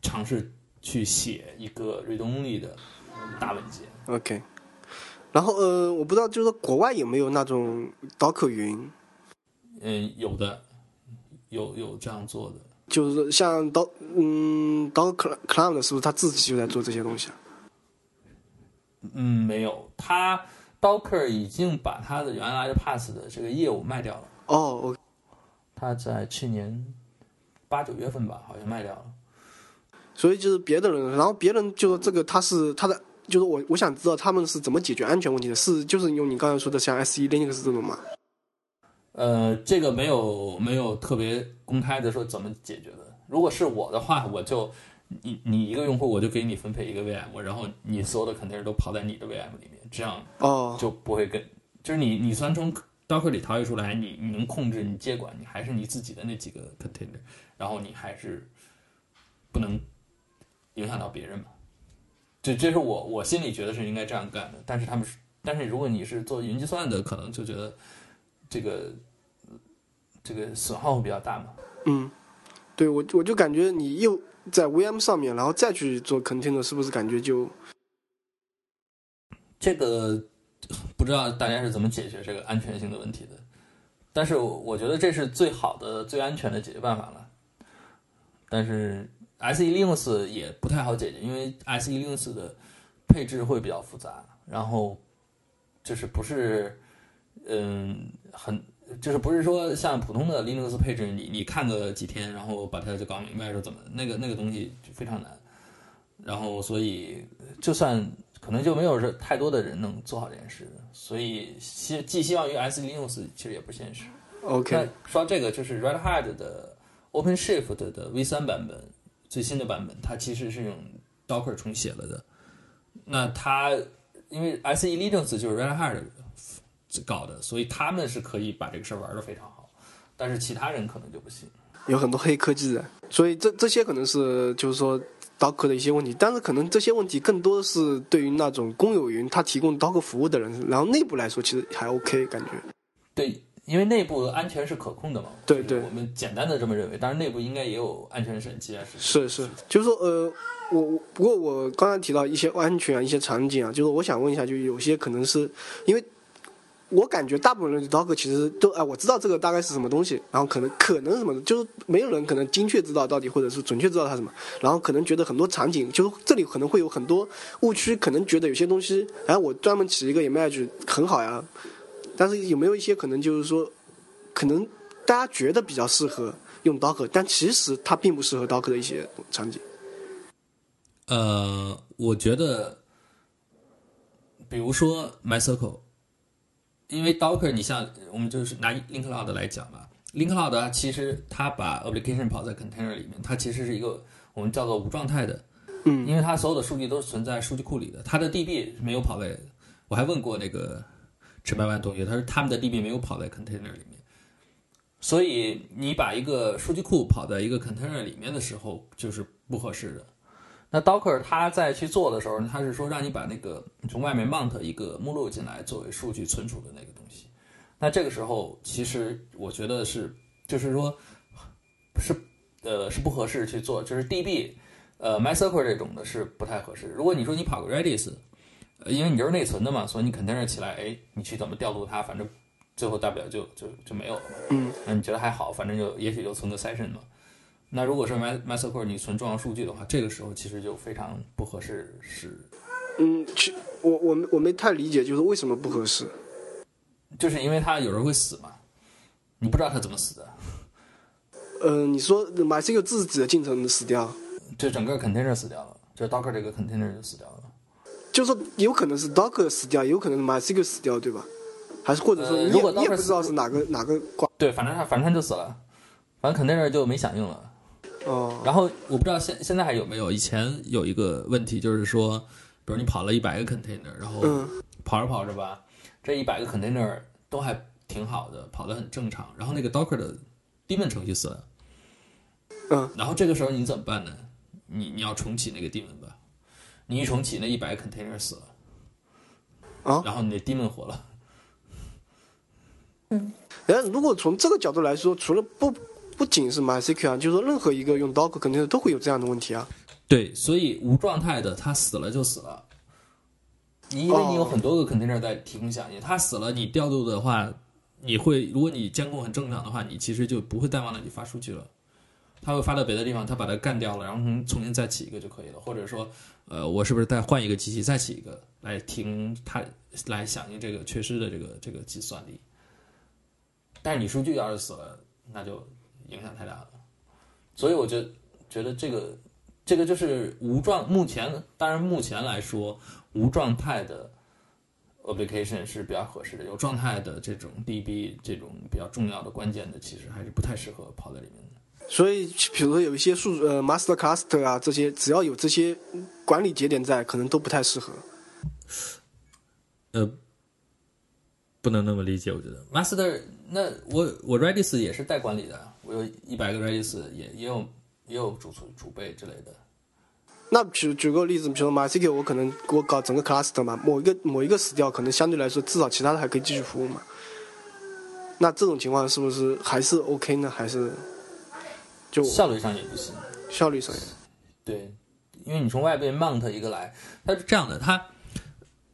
尝试去写一个 read only 的大文件。OK，然后呃，我不知道就是说国外有没有那种 Docker 云，嗯，有的，有有这样做的。就是说像 Docker Cloud 是不是他自己就在做这些东西啊？嗯，没有，他 Docker 已经把他的原来的 Pass 的这个业务卖掉了。哦它在去年八九月份吧，好像卖掉了。所以就是别的人，然后别人就说这个他是他的，就是我我想知道他们是怎么解决安全问题的，是就是用你刚才说的像 S E Linux 这种嘛？呃，这个没有没有特别公开的说怎么解决的。如果是我的话，我就你你一个用户，我就给你分配一个 VM，然后你所有的 container 都跑在你的 VM 里面，这样哦，就不会跟就是你你虽然从 Docker 里逃逸出来，你你能控制你接管，你还是你自己的那几个 container，然后你还是不能影响到别人嘛。这这是我我心里觉得是应该这样干的，但是他们是，但是如果你是做云计算的，可能就觉得这个这个损耗会比较大嘛。嗯，对我我就感觉你又在 VM 上面，然后再去做 container，是不是感觉就这个不知道大家是怎么解决这个安全性的问题的，但是我觉得这是最好的、最安全的解决办法了。但是 SE Linux 也不太好解决，因为 SE Linux 的配置会比较复杂，然后就是不是嗯很就是不是说像普通的 Linux 配置，你你看个几天，然后把它就搞明白是怎么那个那个东西就非常难。然后所以就算可能就没有人太多的人能做好这件事，所以希寄希望于 SE Linux 其实也不现实。OK？那说到这个，就是 Red Hat 的 OpenShift 的 V 3版本最新的版本，它其实是用 Docker 重写了的。那它因为 SE Linux 就是 Red Hat 搞的，所以他们是可以把这个事儿玩的非常好，但是其他人可能就不行。有很多黑科技的，所以这这些可能是就是说 Docker 的一些问题，但是可能这些问题更多的是对于那种公有云它提供 Docker 服务的人，然后内部来说其实还 OK 感觉。对，因为内部安全是可控的嘛。对对我们简单的这么认为，当然内部应该也有安全审计啊。是是，就是说呃，我我不过我刚才提到一些安全啊，一些场景啊，就是我想问一下，就有些可能是因为。我感觉大部分人对 Docker 其实都啊，我知道这个大概是什么东西，然后可能可能什么，就是没有人可能精确知道到底，或者是准确知道它什么，然后可能觉得很多场景，就是这里可能会有很多误区，可能觉得有些东西，哎，我专门起一个 image 很好呀，但是有没有一些可能就是说，可能大家觉得比较适合用 Docker，但其实它并不适合 Docker 的一些场景。呃，我觉得，比如说 MySQL。因为 Docker，你像我们就是拿 Link Cloud 来讲吧，Link Cloud 其实它把 application 跑在 container 里面，它其实是一个我们叫做无状态的，嗯，因为它所有的数据都是存在数据库里的，它的 DB 是没有跑在，我还问过那个陈百万同学，他说他们的 DB 没有跑在 container 里面，所以你把一个数据库跑在一个 container 里面的时候，就是不合适的。那 Docker 它在去做的时候，它是说让你把那个从外面 mount 一个目录进来作为数据存储的那个东西。那这个时候，其实我觉得是，就是说，是呃是不合适去做，就是 DB 呃 MySQL 这种的是不太合适。如果你说你跑个 Redis，因为你就是内存的嘛，所以你 container 起来，哎，你去怎么调度它，反正最后大不了就就就没有了嘛。嗯，那你觉得还好，反正就也许就存个 session 嘛。那如果是 My MySQL 你存重要数据的话，这个时候其实就非常不合适是嗯，其我我没我没太理解，就是为什么不合适？就是因为它有人会死嘛，你不知道他怎么死的，呃，你说 MySQL 自己的进程死掉，就整个 container 死掉了，就 Docker 这个 container 就死掉了。就是说有可能是 Docker 死掉，也有可能是 MySQL 死掉，对吧？还是或者说你也、呃如果你也不知道是哪个哪个挂对，反正他反正它就死了，反正 container 就没响应了。哦，然后我不知道现现在还有没有，以前有一个问题就是说，比如你跑了一百个 container，然后嗯跑着跑着吧，这一百个 container 都还挺好的，跑得很正常，然后那个 Docker 的 daemon 程序死了，嗯，然后这个时候你怎么办呢？你你要重启那个 daemon 吧，你一重启那一百个 container 死了，啊然后你的 daemon 活了。然后如果从这个角度来说，除了不不仅是 MySQL 啊，就是说任何一个用 Docker container 都会有这样的问题啊。对，所以无状态的它死了就死了。你因为你有很多个 container 在提供响应，它死了，你调度的话，你会如果你监控很正常的话，你其实就不会再往那里发数据了。它会发到别的地方，它把它干掉了，然后重新再起一个就可以了。或者说，呃，我是不是再换一个机器再起一个来听它来响应这个缺失的这个这个计算力？但是你数据要是死了，那就影响太大了。所以我觉得觉得这个这个就是无状，目前当然目前来说，无状态的 application 是比较合适的，有状态的这种 DB 这种比较重要的关键的，其实还是不太适合跑在里面。所以，比如说有一些数呃 master cluster 啊，这些只要有这些管理节点在，可能都不太适合。呃，不能那么理解，我觉得 master 那我我 Redis 也是带管理的，我有一百个 Redis 也也有也有储存储备之类的。那举举个例子，比如说 MySQL，我可能我搞整个 cluster 嘛，某一个某一个死掉，可能相对来说至少其他的还可以继续服务嘛。那这种情况是不是还是 OK 呢？还是就效率上也不行。效率上也？对，因为你从外边 mount 一个来，它是这样的，它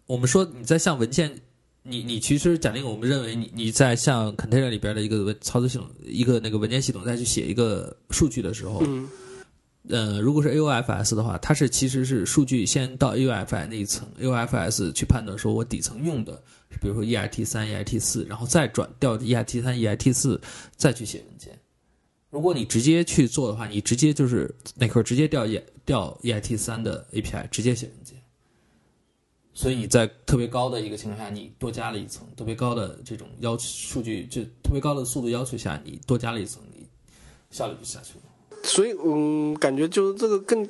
我们说你在像文件，你你其实假定我们认为你你在像 container 里边的一个文操作系统一个那个文件系统再去写一个数据的时候，嗯呃，如果是 AOFS 的话，它是其实是数据先到 A O F I 那一层，AOFS 去判断说我底层用的，比如说 EIT 三、EIT 四，然后再转调 EIT 三、EIT 四，再去写文件。如果你直接去做的话，你直接就是那块儿直接调 E 调 EIT 三的 API，直接写文件。所以你在特别高的一个情况下，你多加了一层特别高的这种要求数据，就特别高的速度要求下，你多加了一层，你效率就下去了。所以嗯，感觉就是这个更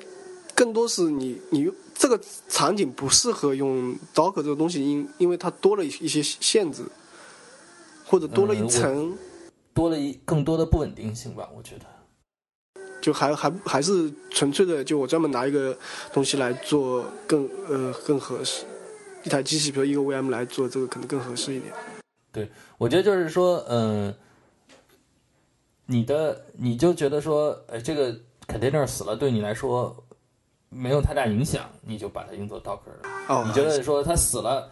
更多是你你这个场景不适合用 Docker 这个东西，因因为它多了一一些限制，或者多了一层，多了一更多的不稳定性吧，我觉得。就还还还是纯粹的，就我专门拿一个东西来做更呃更合适，一台机器，比如一个 VM 来做这个可能更合适一点。对我觉得就是说，嗯、你的你就觉得说，呃，这个 container 死了，对你来说没有太大影响，你就把它用作 Docker 了。哦，你觉得说它死了，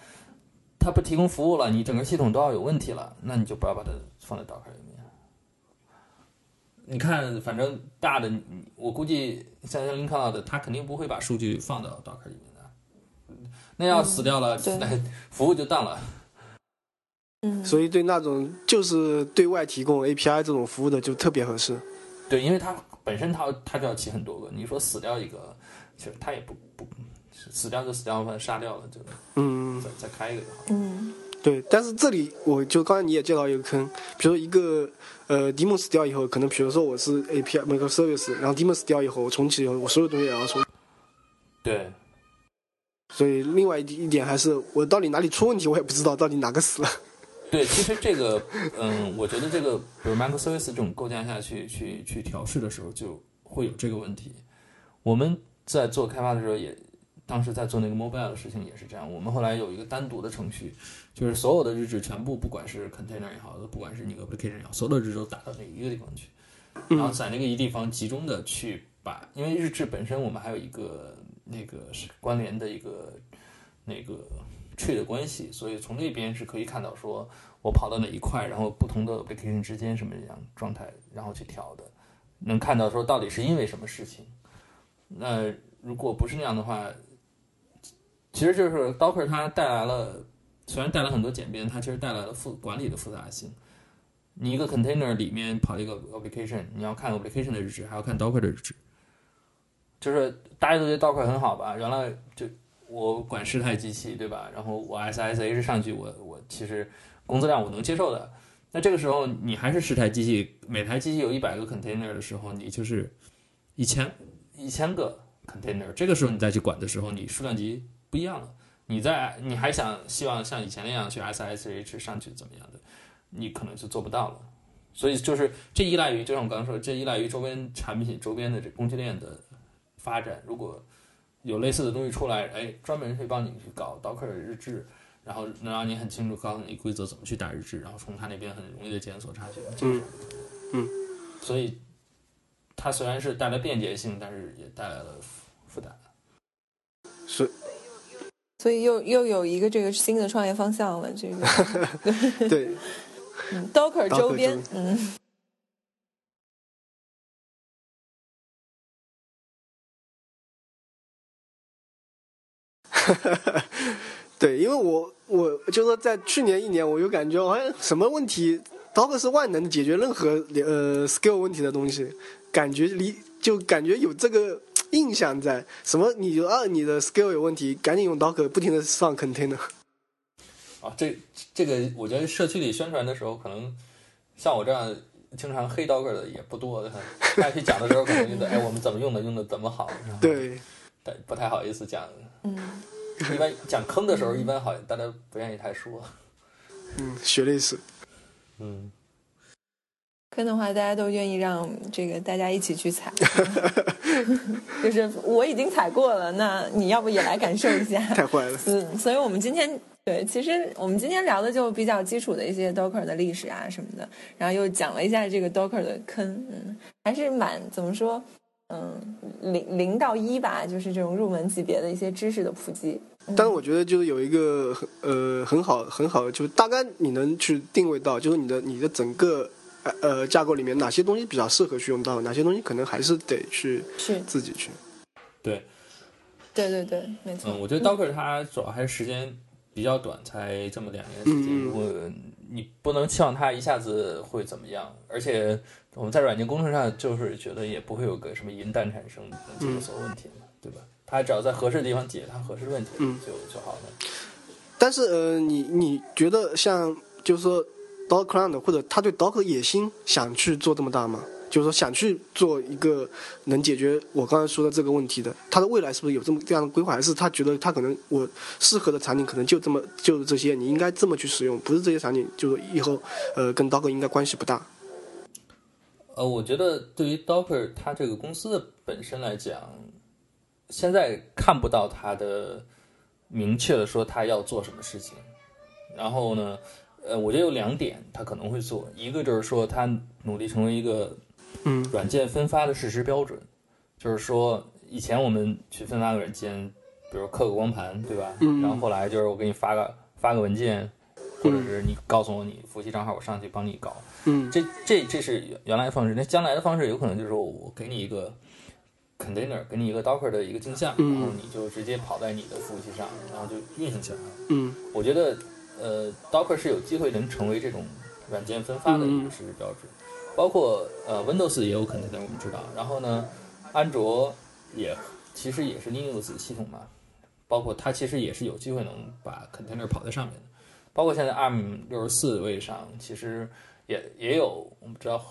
它不提供服务了，你整个系统都要有问题了，那你就不要把它放在 Docker 里面。你看，反正大的，我估计像像 Link Cloud，它肯定不会把数据放到 Docker 里面的。那要死掉了，对那服务就当了。嗯，所以对那种就是对外提供 API 这种服务的就特别合适。对，因为它本身它它就要起很多个，你说死掉一个，其实它也不不死掉就死掉，反正杀掉了就嗯，再再开一个就好。嗯对。但是这里我就刚才你也介绍一个坑，比如说一个呃 daemon 死掉以后，可能比如说我是 API 每个 service，然后 daemon 死掉以后，我重启以后，我所有东西也要重。对，所以另外一一点还是我到底哪里出问题，我也不知道到底哪个死了。对，其实这个，嗯，我觉得这个，比如 microservice 这种构架下去去去调试的时候，就会有这个问题。我们在做开发的时候也，当时在做那个 mobile 的事情也是这样。我们后来有一个单独的程序，就是所有的日志全部，不管是 container 也好，不管是你个 application 也好，所有的日志都打到那一个地方去。然后在那个一地方集中的去把，因为日志本身我们还有一个那个是关联的一个那个 tree 的关系，所以从那边是可以看到说我跑到哪一块，然后不同的 application 之间什么样状态，然后去调的，能看到说到底是因为什么事情。那如果不是那样的话，其实就是 Docker 它带来了，虽然带来很多简便，它其实带来了复管理的复杂性。你一个 container 里面跑一个 application，你要看 application 的日志，还要看 Docker 的日志。就是大家都觉得 Docker 很好吧？原来就我管十台机器，对吧？然后我 SSH 上去，我我其实工作量我能接受的。那这个时候你还是十台机器，每台机器有一百个 container 的时候，你就是一千一千个 container。这个时候你再去管的时候，你数量级不一样了。你在你还想希望像以前那样去 SSH 上去怎么样的？你可能就做不到了。所以就是这依赖于，就像我刚刚说，这依赖于周边产品周边的这供给链的发展。如果有类似的东西出来，哎，专门会帮你去搞 Docker 的日志，然后能让你很清楚告诉你规则怎么去打日志，然后从他那边很容易的检索查询。嗯嗯，所以它虽然是带来便捷性，但是也带来了负担。是，所以又又有一个这个新的创业方向了，这个。(laughs) 对，嗯，Docker 周边嗯。(laughs) 对，因为我我就说在去年一年，我就感觉好像什么问题，Docker 是万能解决任何呃 skill 问题的东西，感觉离就感觉有这个印象在。什么你就啊你的 skill 有问题，赶紧用 Docker 不停的上 container。啊，这这个我觉得社区里宣传的时候，可能像我这样经常黑 Docker 的也不多。大家去讲的时候，可能觉得哎，我们怎么用的，用的怎么好，对，但不太好意思讲。嗯，一般讲坑的时候，一般好像大家不愿意太说。嗯，学历史。嗯，坑的话，大家都愿意让这个大家一起去踩，(laughs) 就是我已经踩过了，那你要不也来感受一下？(laughs) 太坏了。嗯，所以我们今天对，其实我们今天聊的就比较基础的一些 Docker 的历史啊什么的，然后又讲了一下这个 Docker 的坑，嗯，还是蛮怎么说，嗯，零零到一吧，就是这种入门级别的一些知识的普及。但是我觉得就是有一个很呃很好很好的，就是大概你能去定位到，就是你的你的整个呃呃架构里面哪些东西比较适合去用到，哪些东西可能还是得去是，自己去。对，对对对，没错。嗯，我觉得 (laughs) Docker 它主要还是时间比较短，才这么两年时间。如果你不能期望它一下子会怎么样，而且我们在软件工程上就是觉得也不会有个什么银弹产生能解决所有问题嘛，对吧？它只要在合适的地方解决它合适的问题嗯就就好了。但是呃，你你觉得像就是说 Docker Cloud 或者他对 Docker 的野心想去做这么大吗？就是说想去做一个能解决我刚才说的这个问题的，他的未来是不是有这么这样的规划？还是他觉得他可能我适合的场景可能就这么就是这些，你应该这么去使用，不是这些场景就是以后呃跟 Docker 应该关系不大。呃，我觉得对于 Docker 它这个公司的本身来讲，现在看不到它的明确的说它要做什么事情。然后呢，呃，我觉得有两点他可能会做，一个就是说他努力成为一个嗯软件分发的事实标准，就是说以前我们去分发个软件，比如刻个光盘，对吧？嗯然后后来就是我给你发个发个文件，或者是你告诉我你服务器账号，我上去帮你搞。嗯这这这是原原来的方式，那将来的方式有可能就是说我给你一个 container，给你一个 Docker 的一个镜像，嗯然后你就直接跑在你的服务器上，然后就运行起来了。嗯我觉得呃，Docker 是有机会能成为这种软件分发的一个嗯实时标准，包括呃 Windows 也有 container，我们知道，然后呢，安卓也其实也是 Linux 系统嘛，包括它其实也是有机会能把 container 跑在上面的，包括现在 ARM 六十四位上，其实也也有我们知道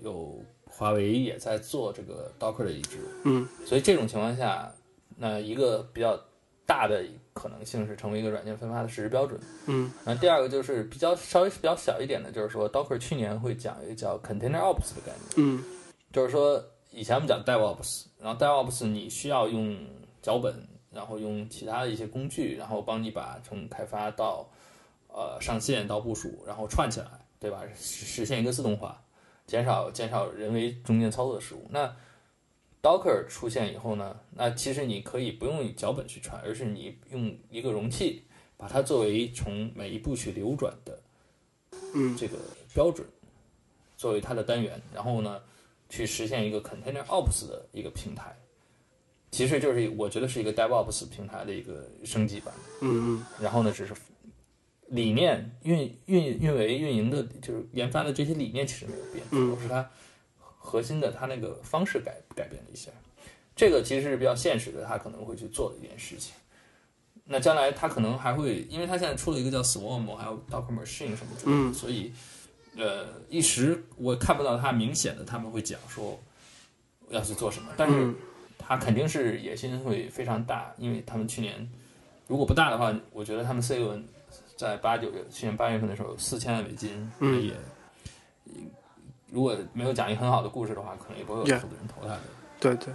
有华为也在做这个 Docker 的移植，嗯。所以这种情况下，那一个比较大的可能性是成为一个软件分发的实时标准。嗯然后第二个就是比较稍微比较小一点的，就是说 Docker 去年会讲一个叫 Container Ops 的概念，嗯就是说以前我们讲 DevOps，然后 DevOps 你需要用脚本，然后用其他的一些工具，然后帮你把从开发到呃上线到部署，然后串起来，对吧？实实现一个自动化。减少减少人为中间操作的失误。那 Docker 出现以后呢，那其实你可以不用脚本去传，而是你用一个容器把它作为从每一步去流转的嗯这个标准，作为它的单元，然后呢去实现一个 Container Ops 的一个平台。其实就是我觉得是一个 DevOps 平台的一个升级版。嗯嗯然后呢，只是理念运运运维运营的，就是研发的这些理念其实没有变，嗯只不过是它核心的它那个方式改改变了一下。这个其实是比较现实的，他可能会去做的一件事情。那将来他可能还会，因为他现在出了一个叫 Swarm，还有 Docker Machine 什么之类的，嗯所以呃，一时我看不到他明显的他们会讲说要去做什么，但是嗯他肯定是野心会非常大，因为他们去年如果不大的话，我觉得他们 C 轮在八九月去年八月份的时候有四千万美金，嗯也如果没有讲一个很好的故事的话，可能也不会有投资人投他的。对对。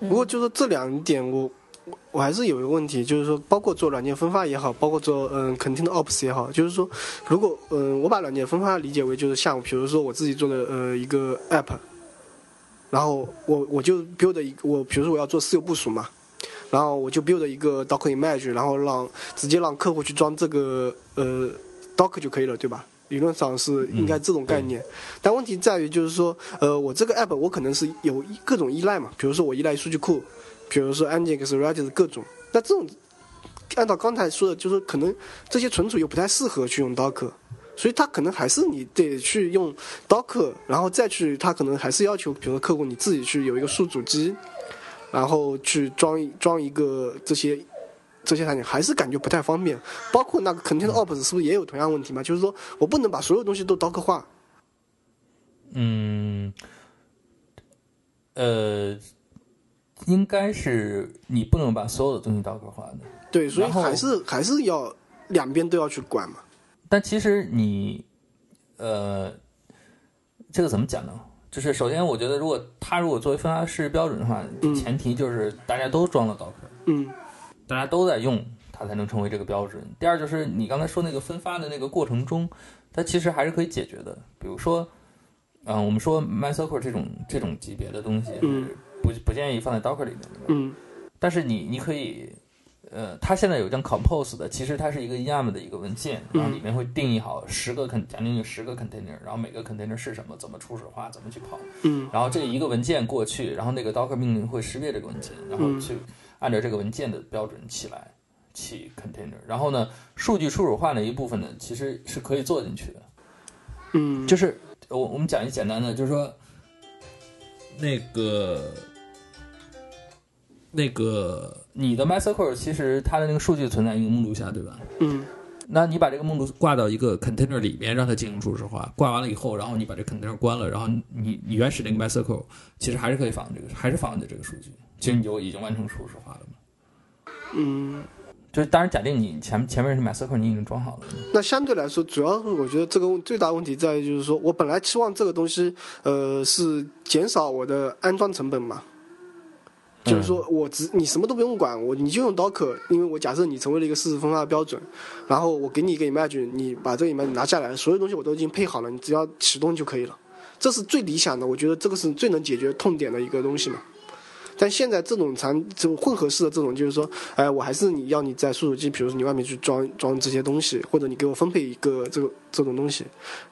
不过就是这两点我，我我还是有一个问题，就是说，包括做软件分发也好，包括做嗯 container ops 也好，就是说，如果嗯我把软件分发理解为就是像比如说我自己做的呃一个 app，然后我我就 build 一个我比如说我要做私有部署嘛，然后我就 build 一个 Docker image，然后让直接让客户去装这个呃 Docker 就可以了，对吧？理论上是应该这种概念，但问题在于就是说，呃，我这个 app 我可能是有一各种依赖嘛，比如说我依赖数据库，比如说 Nginx、Redis 各种，那这种按照刚才说的，就是可能这些存储又不太适合去用 Docker，所以它可能还是你得去用 Docker，然后再去，它可能还是要求，比如说客户你自己去有一个数主机，然后去装装一个这些这些产品，还是感觉不太方便。包括那个 Container Ops 是不是也有同样问题嘛？就是说我不能把所有东西都 Docker 化。嗯，呃，应该是你不能把所有的东西 Docker 化的。对，所以还是还是要两边都要去管嘛。但其实你，呃，这个怎么讲呢？就是首先，我觉得如果他如果作为分发式标准的话，嗯前提就是大家都装了 Docker，嗯大家都在用，它才能成为这个标准。第二就是你刚才说那个分发的那个过程中，它其实还是可以解决的。比如说，嗯、我们说 MySQL 这种这种级别的东西嗯不不建议放在 Docker 里面的。嗯但是你你可以，呃，它现在有一张 Compose 的，其实它是一个 YAM 的一个文件，然后里面会定义好十个 con，假定有十个 container，然后每个 container 是什么，怎么初始化，怎么去跑，嗯然后这一个文件过去，然后那个 Docker 命令会识别这个文件，然后去按照这个文件的标准起来起 container，然后呢，数据初始化那一部分呢，其实是可以做进去的，嗯，就是我我们讲一简单的，就是说那个那个你的 MySQL 其实它的那个数据存在一个目录下，对吧？嗯那你把这个目录挂到一个 container 里面，让它进行初始化。挂完了以后，然后你把这 container 关了，然后你你原始那个 MySQL 其实还是可以访问这个，还是访问的这个数据，其实你就已经完成初始化了嘛。嗯。就是当然假定你前前面是 MySQL 你已经装好了，那相对来说，主要是我觉得这个问最大问题在于，就是说我本来期望这个东西，呃，是减少我的安装成本嘛。就是说我只你什么都不用管，我你就用 Docker，因为我假设你成为了一个事实分发的标准，然后我给你一个 image，你把这个 image 拿下来，所有东西我都已经配好了，你只要启动就可以了。这是最理想的，我觉得这个是最能解决痛点的一个东西嘛。但现在这种常这种混合式的这种，就是说，哎，我还是你要你在数据机，比如说你外面去装装这些东西，或者你给我分配一个这个这种东西，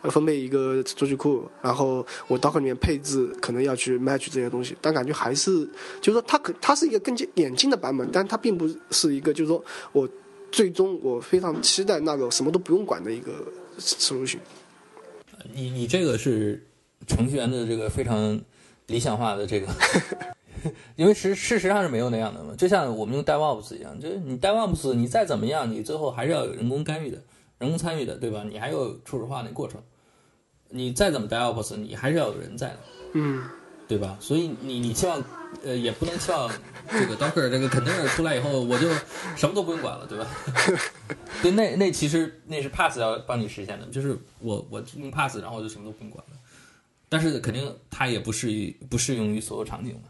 分配一个数据库，然后我 Docker 里面配置可能要去 match 这些东西，但感觉还是就是说它可它是一个更加演进的版本，但它并不是一个就是说我最终我非常期待那个什么都不用管的一个 solution。你你这个是程序员的这个非常理想化的这个，(laughs) 因为实事实上是没有那样的嘛。就像我们用 DevOps 一样，就是你 DevOps 你再怎么样，你最后还是要有人工干预的、人工参与的，对吧？你还有初始化那过程，你再怎么 DevOps，你还是要有人在的，嗯对吧？所以你你希望，呃，也不能期望这个 Docker 这个 container 出来以后，我就什么都不用管了，对吧？(laughs) 对，那那其实那是 Pass 要帮你实现的，就是我我用 Pass，然后我就什么都不用管了。但是肯定它也不适于不适用于所有场景的，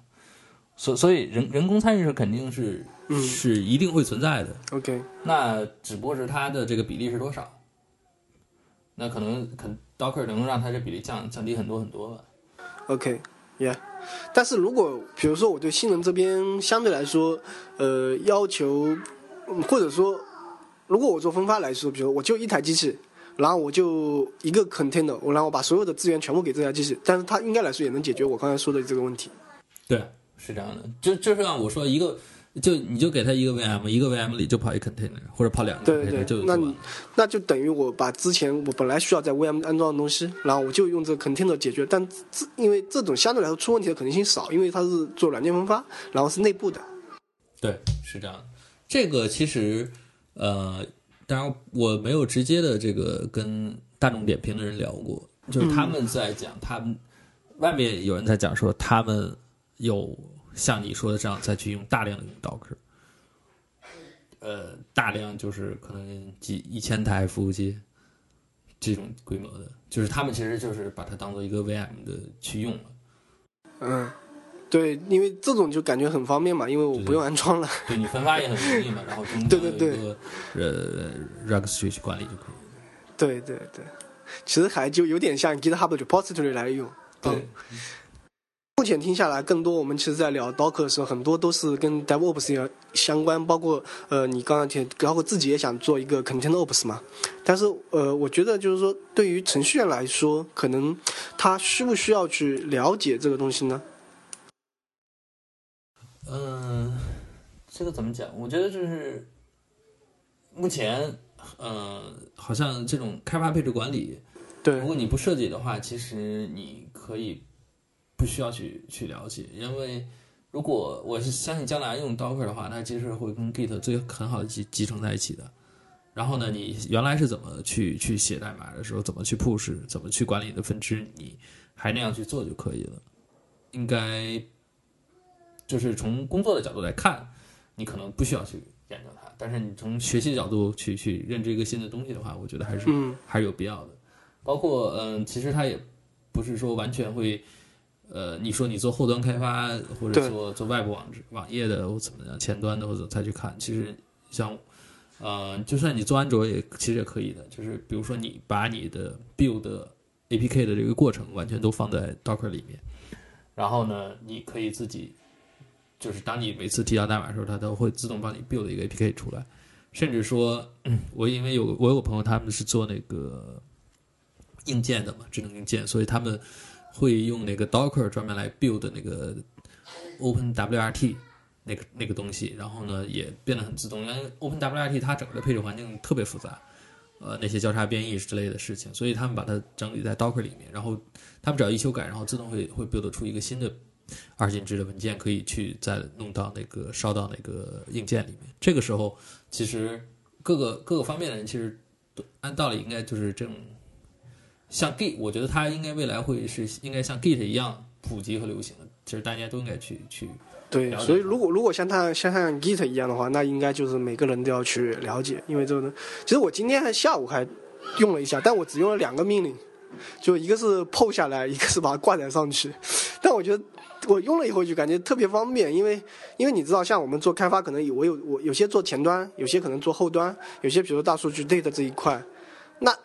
所所以人人工参与是肯定是嗯是一定会存在的，，OK，那只不过是它的这个比例是多少。那可能可 Docker 能让它这比例降降低很多很多吧。OK，Yeah、但是如果比如说我对性能这边相对来说，呃，要求，嗯或者说，如果我做分发来说，比如我就一台机器，然后我就一个 container，我然后我把所有的资源全部给这台机器，但是它应该来说也能解决我刚才说的这个问题。对，是这样的，就就是让我说一个，就你就给他一个 VM，一个 VM 里就跑一 container，或者跑两个对 container 对就对，那。那就等于我把之前我本来需要在 VM 安装的东西，然后我就用这个 container 解决，但这因为这种相对来说出问题的可能性少，因为它是做软件分发，然后是内部的。对，是这样的。这个其实，呃，当然我没有直接的这个跟大众点评的人聊过，就是他们在讲，他们外面有人在讲说，他们有像你说的这样再去用大量的用 Docker，呃，大量就是可能几一千台服务器这种规模的，就是他们其实就是把它当做一个 VM 的去用了。嗯，对，因为这种就感觉很方便嘛，因为我不用安装了。对你分发也很容易嘛，然后中 (laughs) 对对对呃 registry 去管理就可以。对对对，其实还就有点像 GitHub 的 repository 来用。对嗯，目前听下来，更多我们其实在聊 Docker 的时候，很多都是跟 DevOps 也相关，包括呃你刚刚提，包括自己也想做一个 Container Ops 嘛。但是呃，我觉得就是说，对于程序员来说，可能他需不需要去了解这个东西呢？嗯，这个怎么讲？我觉得就是目前，呃，好像这种开发配置管理，对如果你不设计的话，其实你可以不需要去去了解，因为如果我是相信将来用 Docker 的话，它其实会跟 Git 最很好的集集成在一起的。然后呢，你原来是怎么去去写代码的时候，怎么去 push，怎么去管理你的分支，你还那样去做就可以了。应该就是从工作的角度来看，你可能不需要去研究它，但是你从学习角度去去认知一个新的东西的话，我觉得还是、嗯还是有必要的。包括嗯，其实它也不是说完全会，呃，你说你做后端开发或者做做外部网址网页的或怎么样，前端的或者再去看，其实像呃，就算你做安卓也其实也可以的，就是比如说你把你的 build APK 的这个过程完全都放在 Docker 里面，然后呢，你可以自己就是当你每次提交代码的时候，它都会自动帮你 build 一个 APK 出来，甚至说，嗯 (clears throat) 我因为有我有个朋友他们是做那个硬件的嘛，智能硬件，所以他们会用那个 Docker 专门来 build 那个 OpenWRT 那个那个东西，然后呢也变得很自动，因为 OpenWRT 它整个的配置环境特别复杂，呃那些交叉编译之类的事情，所以他们把它整理在 Docker 里面，然后他们只要一修改，然后自动会会 build 出一个新的二进制的文件，可以去再弄到那个烧到那个硬件里面。这个时候，其实各个各个方面的人其实按道理应该就是这种，像 Git，我觉得它应该未来会是应该像 Git 一样普及和流行的，其实大家都应该去去对所以如果如果像它像像 Git 一样的话，那应该就是每个人都要去了解，因为这个呢，其实我今天还下午还用了一下，但我只用了两个命令，就一个是 PO 下来，一个是把它挂载上去。但我觉得我用了以后就感觉特别方便，因为因为你知道，像我们做开发，可能有我有我有些做前端，有些可能做后端，有些比如说大数据 data 这一块，那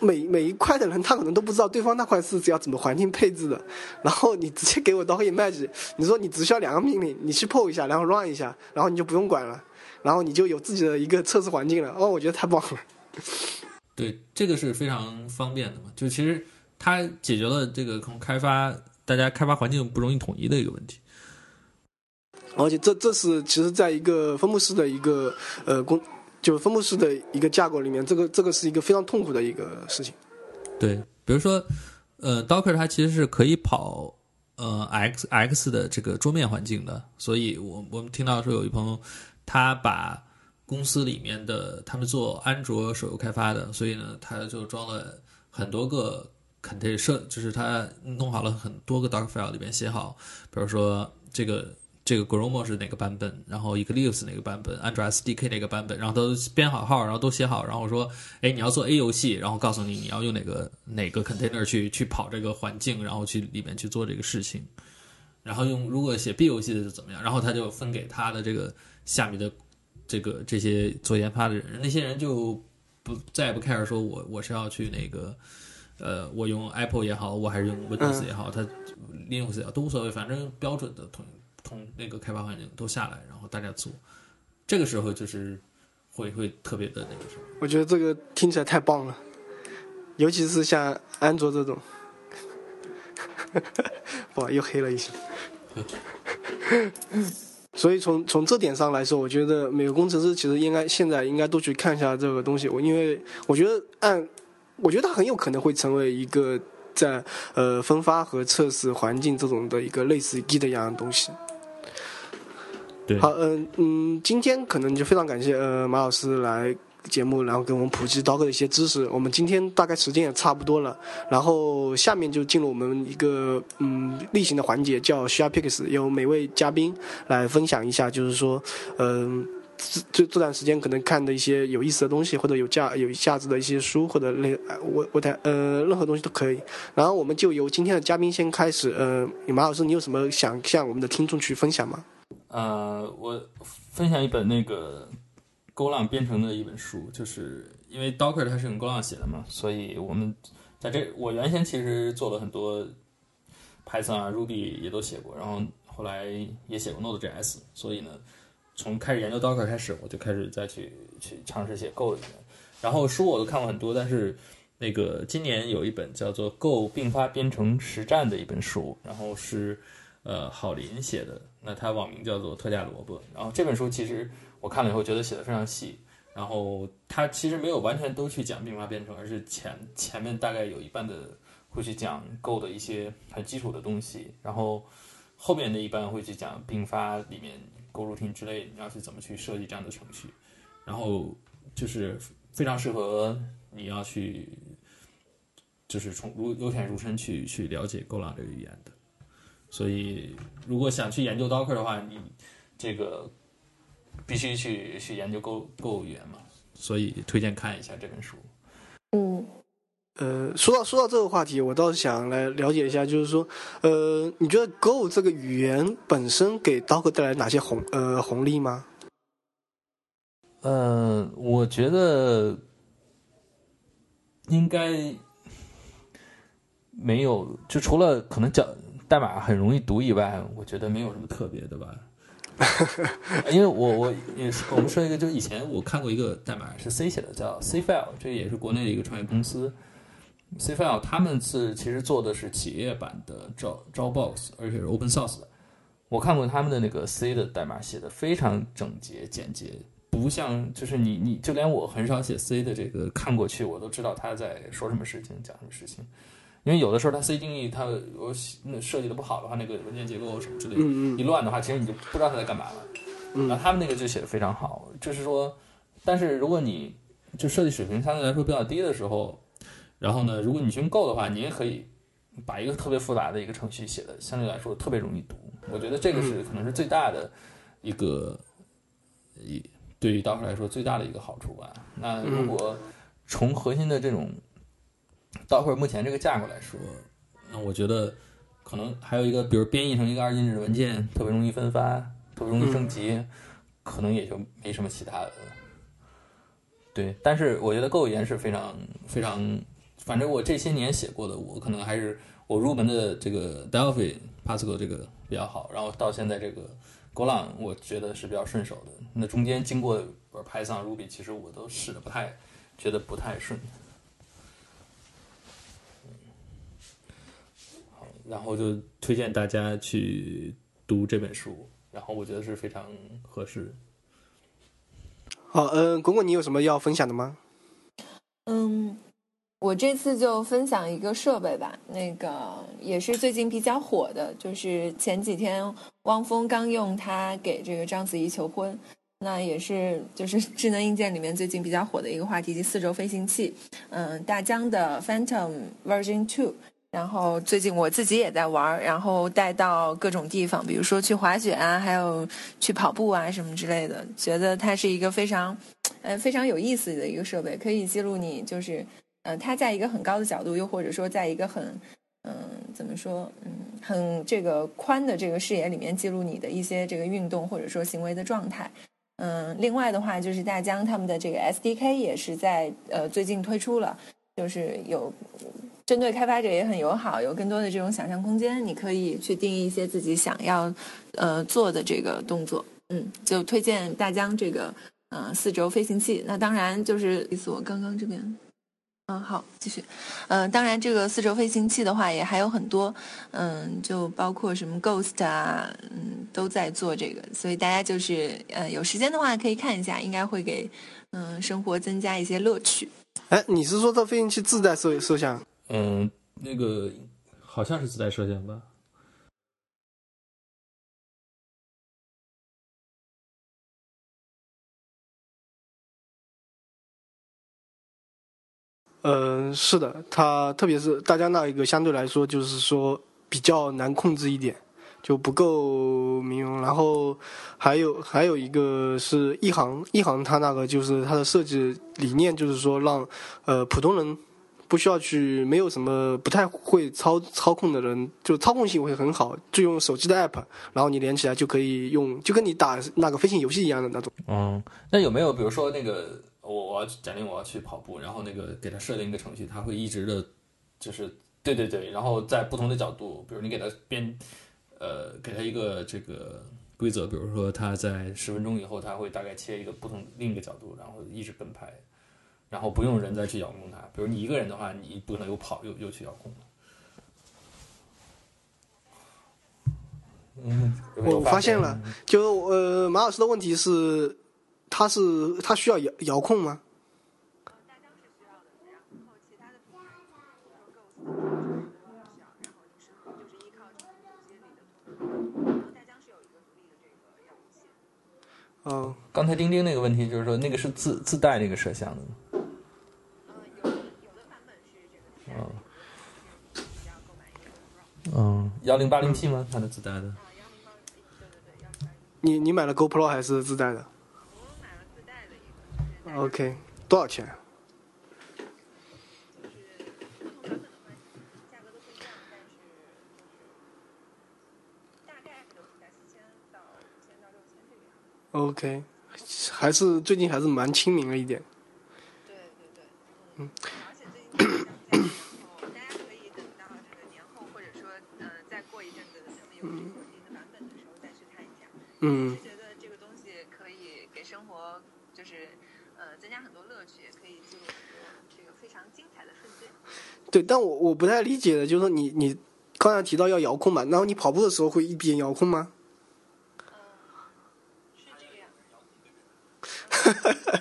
每每一块的人他可能都不知道对方那块是要怎么环境配置的，然后你直接给我 Docker image，你说你只需要两个命令，你去 PO 一下，然后 run 一下，然后你就不用管了，然后你就有自己的一个测试环境了。哦，我觉得太棒了。对，这个是非常方便的嘛。就其实它解决了这个可能开发大家开发环境不容易统一的一个问题。而且这这是其实在一个分布式的一个呃工，就分布式的一个架构里面，这个这个是一个非常痛苦的一个事情。对，比如说，呃，Docker 它其实是可以跑呃 X X 的这个桌面环境的，所以我我们听到说有一朋友他把公司里面的他们做安卓手游开发的，所以呢他就装了很多个 container 设，就是他弄好了很多个 Docker file 里边写好，比如说这个。这个 Gromo 是哪个版本，然后 Eclipse 哪个版本，安卓 SDK 哪个版本，然后都编好号，然后都写好，然后说，哎，你要做 A 游戏，然后告诉你你要用哪个哪个 container 去去跑这个环境，然后去里面去做这个事情，然后用如果写 B 游戏的是怎么样，然后他就分给他的这个下面的这个这些做研发的人，那些人就不再也不 care 说我我是要去那个呃，我用 Apple 也好，我还是用 Windows 也好，它 Linux 也好都无所谓，反正标准的同同那个开发环境都下来，然后大家做，这个时候就是会会特别的那个什么。我觉得这个听起来太棒了，尤其是像安卓这种，(laughs) 哇，又黑了一下。(laughs) 所以从从这点上来说，我觉得每个工程师其实应该现在应该都去看一下这个东西。我因为我觉得按，我觉得它很有可能会成为一个在呃分发和测试环境这种的一个类似 Git 一样东西。好，嗯嗯，今天可能就非常感谢呃马老师来节目，然后给我们普及刀客的一些知识。我们今天大概时间也差不多了，然后下面就进入我们一个嗯例行的环节，叫 Share Picks，由每位嘉宾来分享一下，就是说，嗯、这这段时间可能看的一些有意思的东西，或者有价有价值的一些书，或者类呃我我的呃任何东西都可以。然后我们就由今天的嘉宾先开始，呃，马老师，你有什么想向我们的听众去分享吗？呃，我分享一本那个勾浪编程的一本书，就是因为 Docker 它是用勾浪写的嘛，所以我们在这我原先其实做了很多 Python 啊、Ruby 也都写过，然后后来也写过 Node.js，所以呢，从开始研究 Docker 开始，我就开始再去去尝试写 Go 的语言。然后书我都看过很多，但是那个今年有一本叫做《Go 并发编程实战》的一本书，然后是呃郝林写的，那他网名叫做特价萝卜。然后这本书其实我看了以后觉得写的非常细，然后他其实没有完全都去讲并发编程，而是前前面大概有一半的会去讲 Go 的一些很基础的东西，然后后面的一半会去讲并发里面 Go routine 之类，你要去怎么去设计这样的程序，然后就是非常适合你要去就是从如由浅入深去去了解 Go 朗这个语言的。所以，如果想去研究 Docker 的话，你这个必须去去研究 Go Go 语言嘛。所以推荐看一下这本书。嗯，呃，说到说到这个话题，我倒是想来了解一下，就是说，呃，你觉得 Go 这个语言本身给 Docker 带来哪些红呃红利吗？呃，我觉得应该没有，就除了可能讲代码很容易读以外，我觉得没有什么特别的吧。(laughs) 因为我我也是，我们说一个，就以前我看过一个代码是 C 写的，叫 C File，这也是国内的一个创业公司。C File 他们是其实做的是企业版的招招 Box，而且是 Open Source 的。我看过他们的那个 C 的代码，写的非常整洁简洁，不像就是你你就连我很少写 C 的这个看过去，我都知道他在说什么事情，讲什么事情。因为有的时候它 C 定义它我那设计的不好的话，那个文件结构什么之类一乱的话，其实你就不知道它在干嘛了。嗯然后他们那个就写的非常好，就是说，但是如果你就设计水平相对来说比较低的时候，然后呢，如果你去用 Go 的话，你也可以把一个特别复杂的一个程序写的相对来说特别容易读。我觉得这个是可能是最大的一个，一对于 Docker 来说最大的一个好处吧。那如果从核心的这种 Docker 目前这个价格来说，那我觉得可能还有一个，比如编译成一个二进制的文件，特别容易分发，特别容易升级，可能也就没什么其他的。对，但是我觉得 Go 语言是非常非常，反正我这些年写过的，我可能还是我入门的这个 Delphi、Pascal 这个比较好，然后到现在这个 Golang，我觉得是比较顺手的。那中间经过 Python、Ruby，其实我都试的不太，觉得不太顺。然后就推荐大家去读这本书，然后我觉得是非常合适。好，嗯、滚滚，你有什么要分享的吗？嗯，我这次就分享一个设备吧，那个也是最近比较火的，就是前几天汪峰刚用它给这个章子怡求婚，那也是就是 (laughs) 智能硬件里面最近比较火的一个话题，即四轴飞行器，嗯，大疆的 Phantom Version Two。然后最近我自己也在玩儿，然后带到各种地方，比如说去滑雪啊，还有去跑步啊什么之类的。觉得它是一个非常，呃，非常有意思的一个设备，可以记录你就是，呃，它在一个很高的角度，又或者说在一个很，嗯、怎么说，嗯，很这个宽的这个视野里面记录你的一些这个运动或者说行为的状态。嗯，另外的话就是大疆他们的这个 SDK 也是在呃最近推出了，就是有针对开发者也很友好，有更多的这种想象空间，你可以去定义一些自己想要呃做的这个动作。嗯，就推荐大疆这个呃四轴飞行器。那当然就是意思我刚刚这边。嗯，好，继续。嗯，当然，这个四轴飞行器的话，也还有很多，嗯，就包括什么 Ghost 啊，嗯，都在做这个，所以大家就是呃有时间的话可以看一下，应该会给嗯生活增加一些乐趣。哎，你是说这飞行器自带摄摄像？嗯，那个好像是自带射线吧。嗯，是的，它特别是大家那一个相对来说就是说比较难控制一点，就不够民用。然后还有还有一个是一航，一航它那个就是它的设计理念就是说让呃普通人不需要去没有什么不太会操操控的人，就操控性会很好，就用手机的 app，然后你连起来就可以用，就跟你打那个飞行游戏一样的那种。嗯，那有没有比如说那个？我我要假定我要去跑步，然后那个给他设定一个程序，他会一直的，就是对对对，然后在不同的角度，比如你给他编，呃，给他一个这个规则，比如说他在十分钟以后，他会大概切一个不同另一个角度，然后一直跟拍，然后不用人再去遥控它。比如你一个人的话，你不可能又跑又又去遥控。嗯，我发现了，就呃，马老师的问题是。他是他需要遥遥控吗？嗯，刚才钉钉那个问题就是说，那个是自自带那个摄像的吗？嗯，幺零八零 P 吗？它的自带的？你你买了 GoPro 还是自带的？OK，多少钱？OK，还是最近还是蛮亲民了一点。对对对，嗯。而且最近大家可以等到这个年后，或者说呃再过一阵子，他们有这个新的版本的时候再去看一下。嗯。觉得这个东西可以给生活就是。增加很多乐趣，也可以记录很多这个非常精彩的瞬间。对，但我我不太理解的，就是说你你刚才提到要遥控嘛，然后你跑步的时候会一边遥控吗？(laughs) 嗯，是这个样。哈哈哈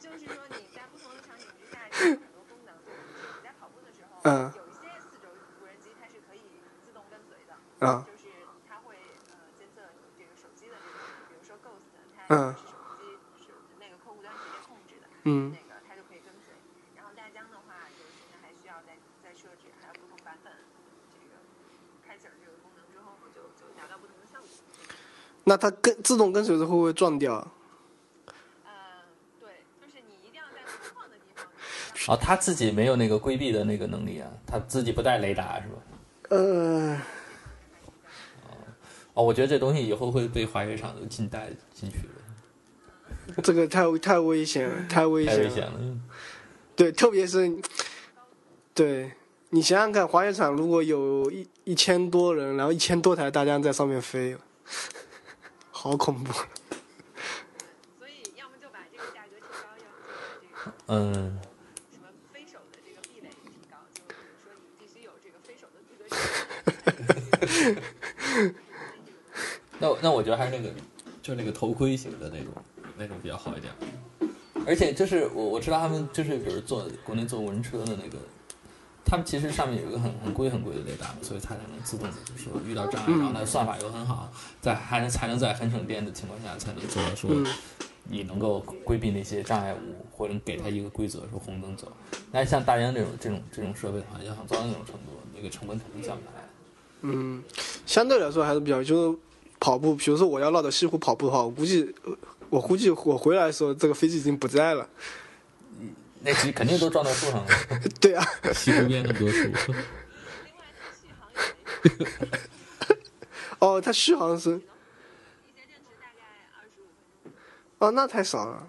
就是说你在不同的场景之下有很多功能，你在跑步的时候，嗯，有一些四轴无人机它是可以自动跟随的，啊，就是它会呃监测你这个手机的这个，比如说 Ghost，它嗯。嗯，那个它就可以跟随。然后大疆的话，就是现在还需要再再设置，还有不同版本这个开启这个功能之后，就就达到不同的效果。那它跟自动跟随的会不会撞掉？嗯，对，就是你一定要在空旷的地方。哦，他自己没有那个规避的那个能力啊，他自己不带雷达是吧？呃。哦，我觉得这东西以后会被滑雪场都禁带进去的。这个太太危险了，太危险了。对，特别是，对你想想看，滑雪场如果有一一千多人，然后一千多台大疆在上面飞，(laughs) 好恐怖。所以，要么就把这个价格提高，要么就把这个嗯，什么飞手的这个壁垒提高，就比如说你必须有这个飞手的资格。(laughs) (laughs) 那那我觉得还是那个，就那个头盔型的那种。那种比较好一点，而且就是我我知道他们就是比如做国内做无人车的那个，他们其实上面有一个很很贵很贵的雷达，所以它才能自动的就是说遇到障碍，然后它的算法又很好，在还能才能在很省电的情况下才能做到说你能够规避那些障碍物，或者给他一个规则说红灯走。但是像大疆这种这种这种设备的话，要想做到那种程度，那个成本肯定降不下来。嗯，相对来说还是比较就是跑步，比如说我要绕着西湖跑步的话，我估计。我估计我回来的时候，这个飞机已经不在了。那机肯定都撞到树上了。(laughs) 对啊，西湖边那么多树。(laughs) 哦，它续航是。哦，那太少了。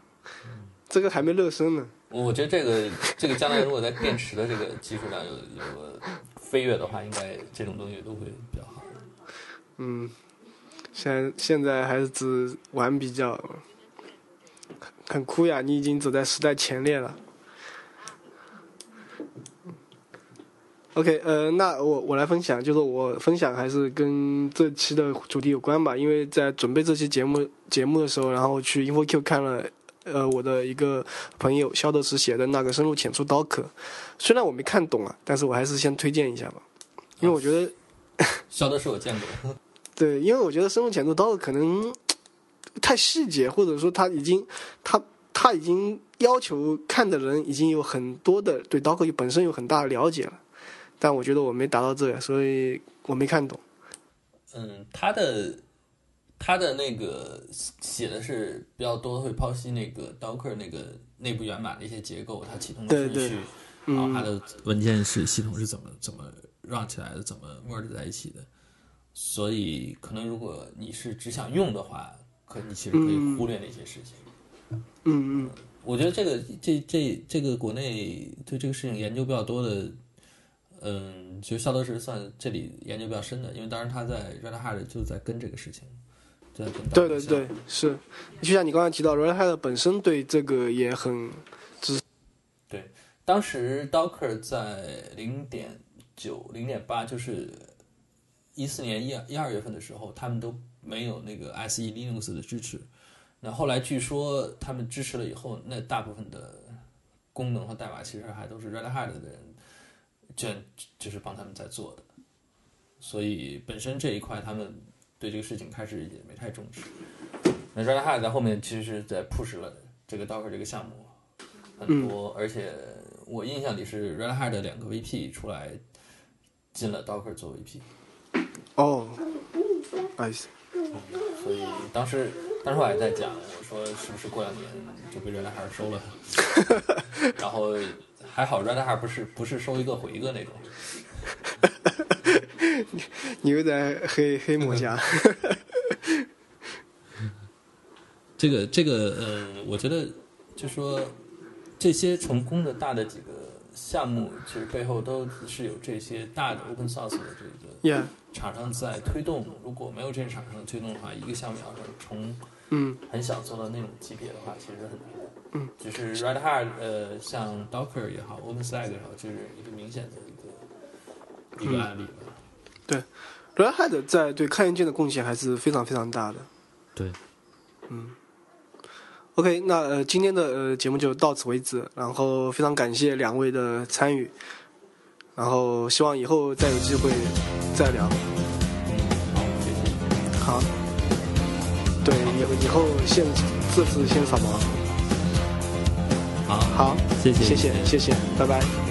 这个还没热身呢。我觉得这个这个将来如果在电池的这个技术上有有个飞跃的话，应该这种东西都会比较好。嗯，现在现在还是只玩比较，很很酷呀！你已经走在时代前列了。OK，呃，那我我来分享，就是我分享还是跟这期的主题有关吧，因为在准备这期节目节目的时候，然后去 InfoQ 看了，呃，我的一个朋友肖德时写的那个深入浅出刀客，虽然我没看懂啊，但是我还是先推荐一下吧，因为我觉得。肖德是我见过。(laughs) 对，因为我觉得深入浅出刀可能太细节，或者说他已经他他已经要求看的人已经有很多的对刀客本身有很大的了解了。但我觉得我没达到这个，所以我没看懂。嗯，他的他的那个写的是比较多，会剖析那个 Docker 那个内部源码的一些结构，它启动的顺序，然后它的文件是系统是怎么怎么 run 起来的，怎么 merge 在一起的。所以，可能如果你是只想用的话，可你其实可以忽略那些事情。嗯嗯，我觉得这个这这这个国内对这个事情研究比较多的。嗯，其实肖德是算这里研究比较深的，因为当时他在 Red Hat 就在跟这个事情，在跟。对对对，是，就像你刚才提到，Red Hat 本身对这个也很支。对，当时 Docker 在零点九、零点八，就是一四年一一二月份的时候，他们都没有那个 SE Linux 的支持。那后来据说他们支持了以后，那大部分的功能和代码其实还都是 Red Hat 的人。卷就是帮他们在做的，所以本身这一块他们对这个事情开始也没太重视。那 Red Hat 在后面其实是在 push 了这个 Docker 这个项目很多，而且我印象里是 Red Hat 的两个 VP 出来进了 Docker 做 VP。哦，nice。所以当时当时我还在讲，我说是不是过两年就被 Red Hat 收了，(laughs) 然后。还好，Red Hat 不是不是收一个毁一个那种。你你又在黑黑魔侠。(laughs) 这个这个呃，我觉得就说这些成功的大的几个项目，其实背后都是有这些大的 Open Source 的这个厂商在推动。如果没有这些厂商的推动的话，一个项目要是从嗯很小做到那种级别的话，其实很难。嗯，就是 Red Hat，呃，像 Docker 也好，OpenStack 也好，就是一个明显的一个一个案例吧。对，Red Hat 在对开源界的贡献还是非常非常大的。对，嗯。OK，那呃今天的呃节目就到此为止，然后非常感谢两位的参与，然后希望以后再有机会再聊。好，谢谢。好。对，以以后先这次先扫盲。好，谢谢，谢谢，谢谢，拜拜。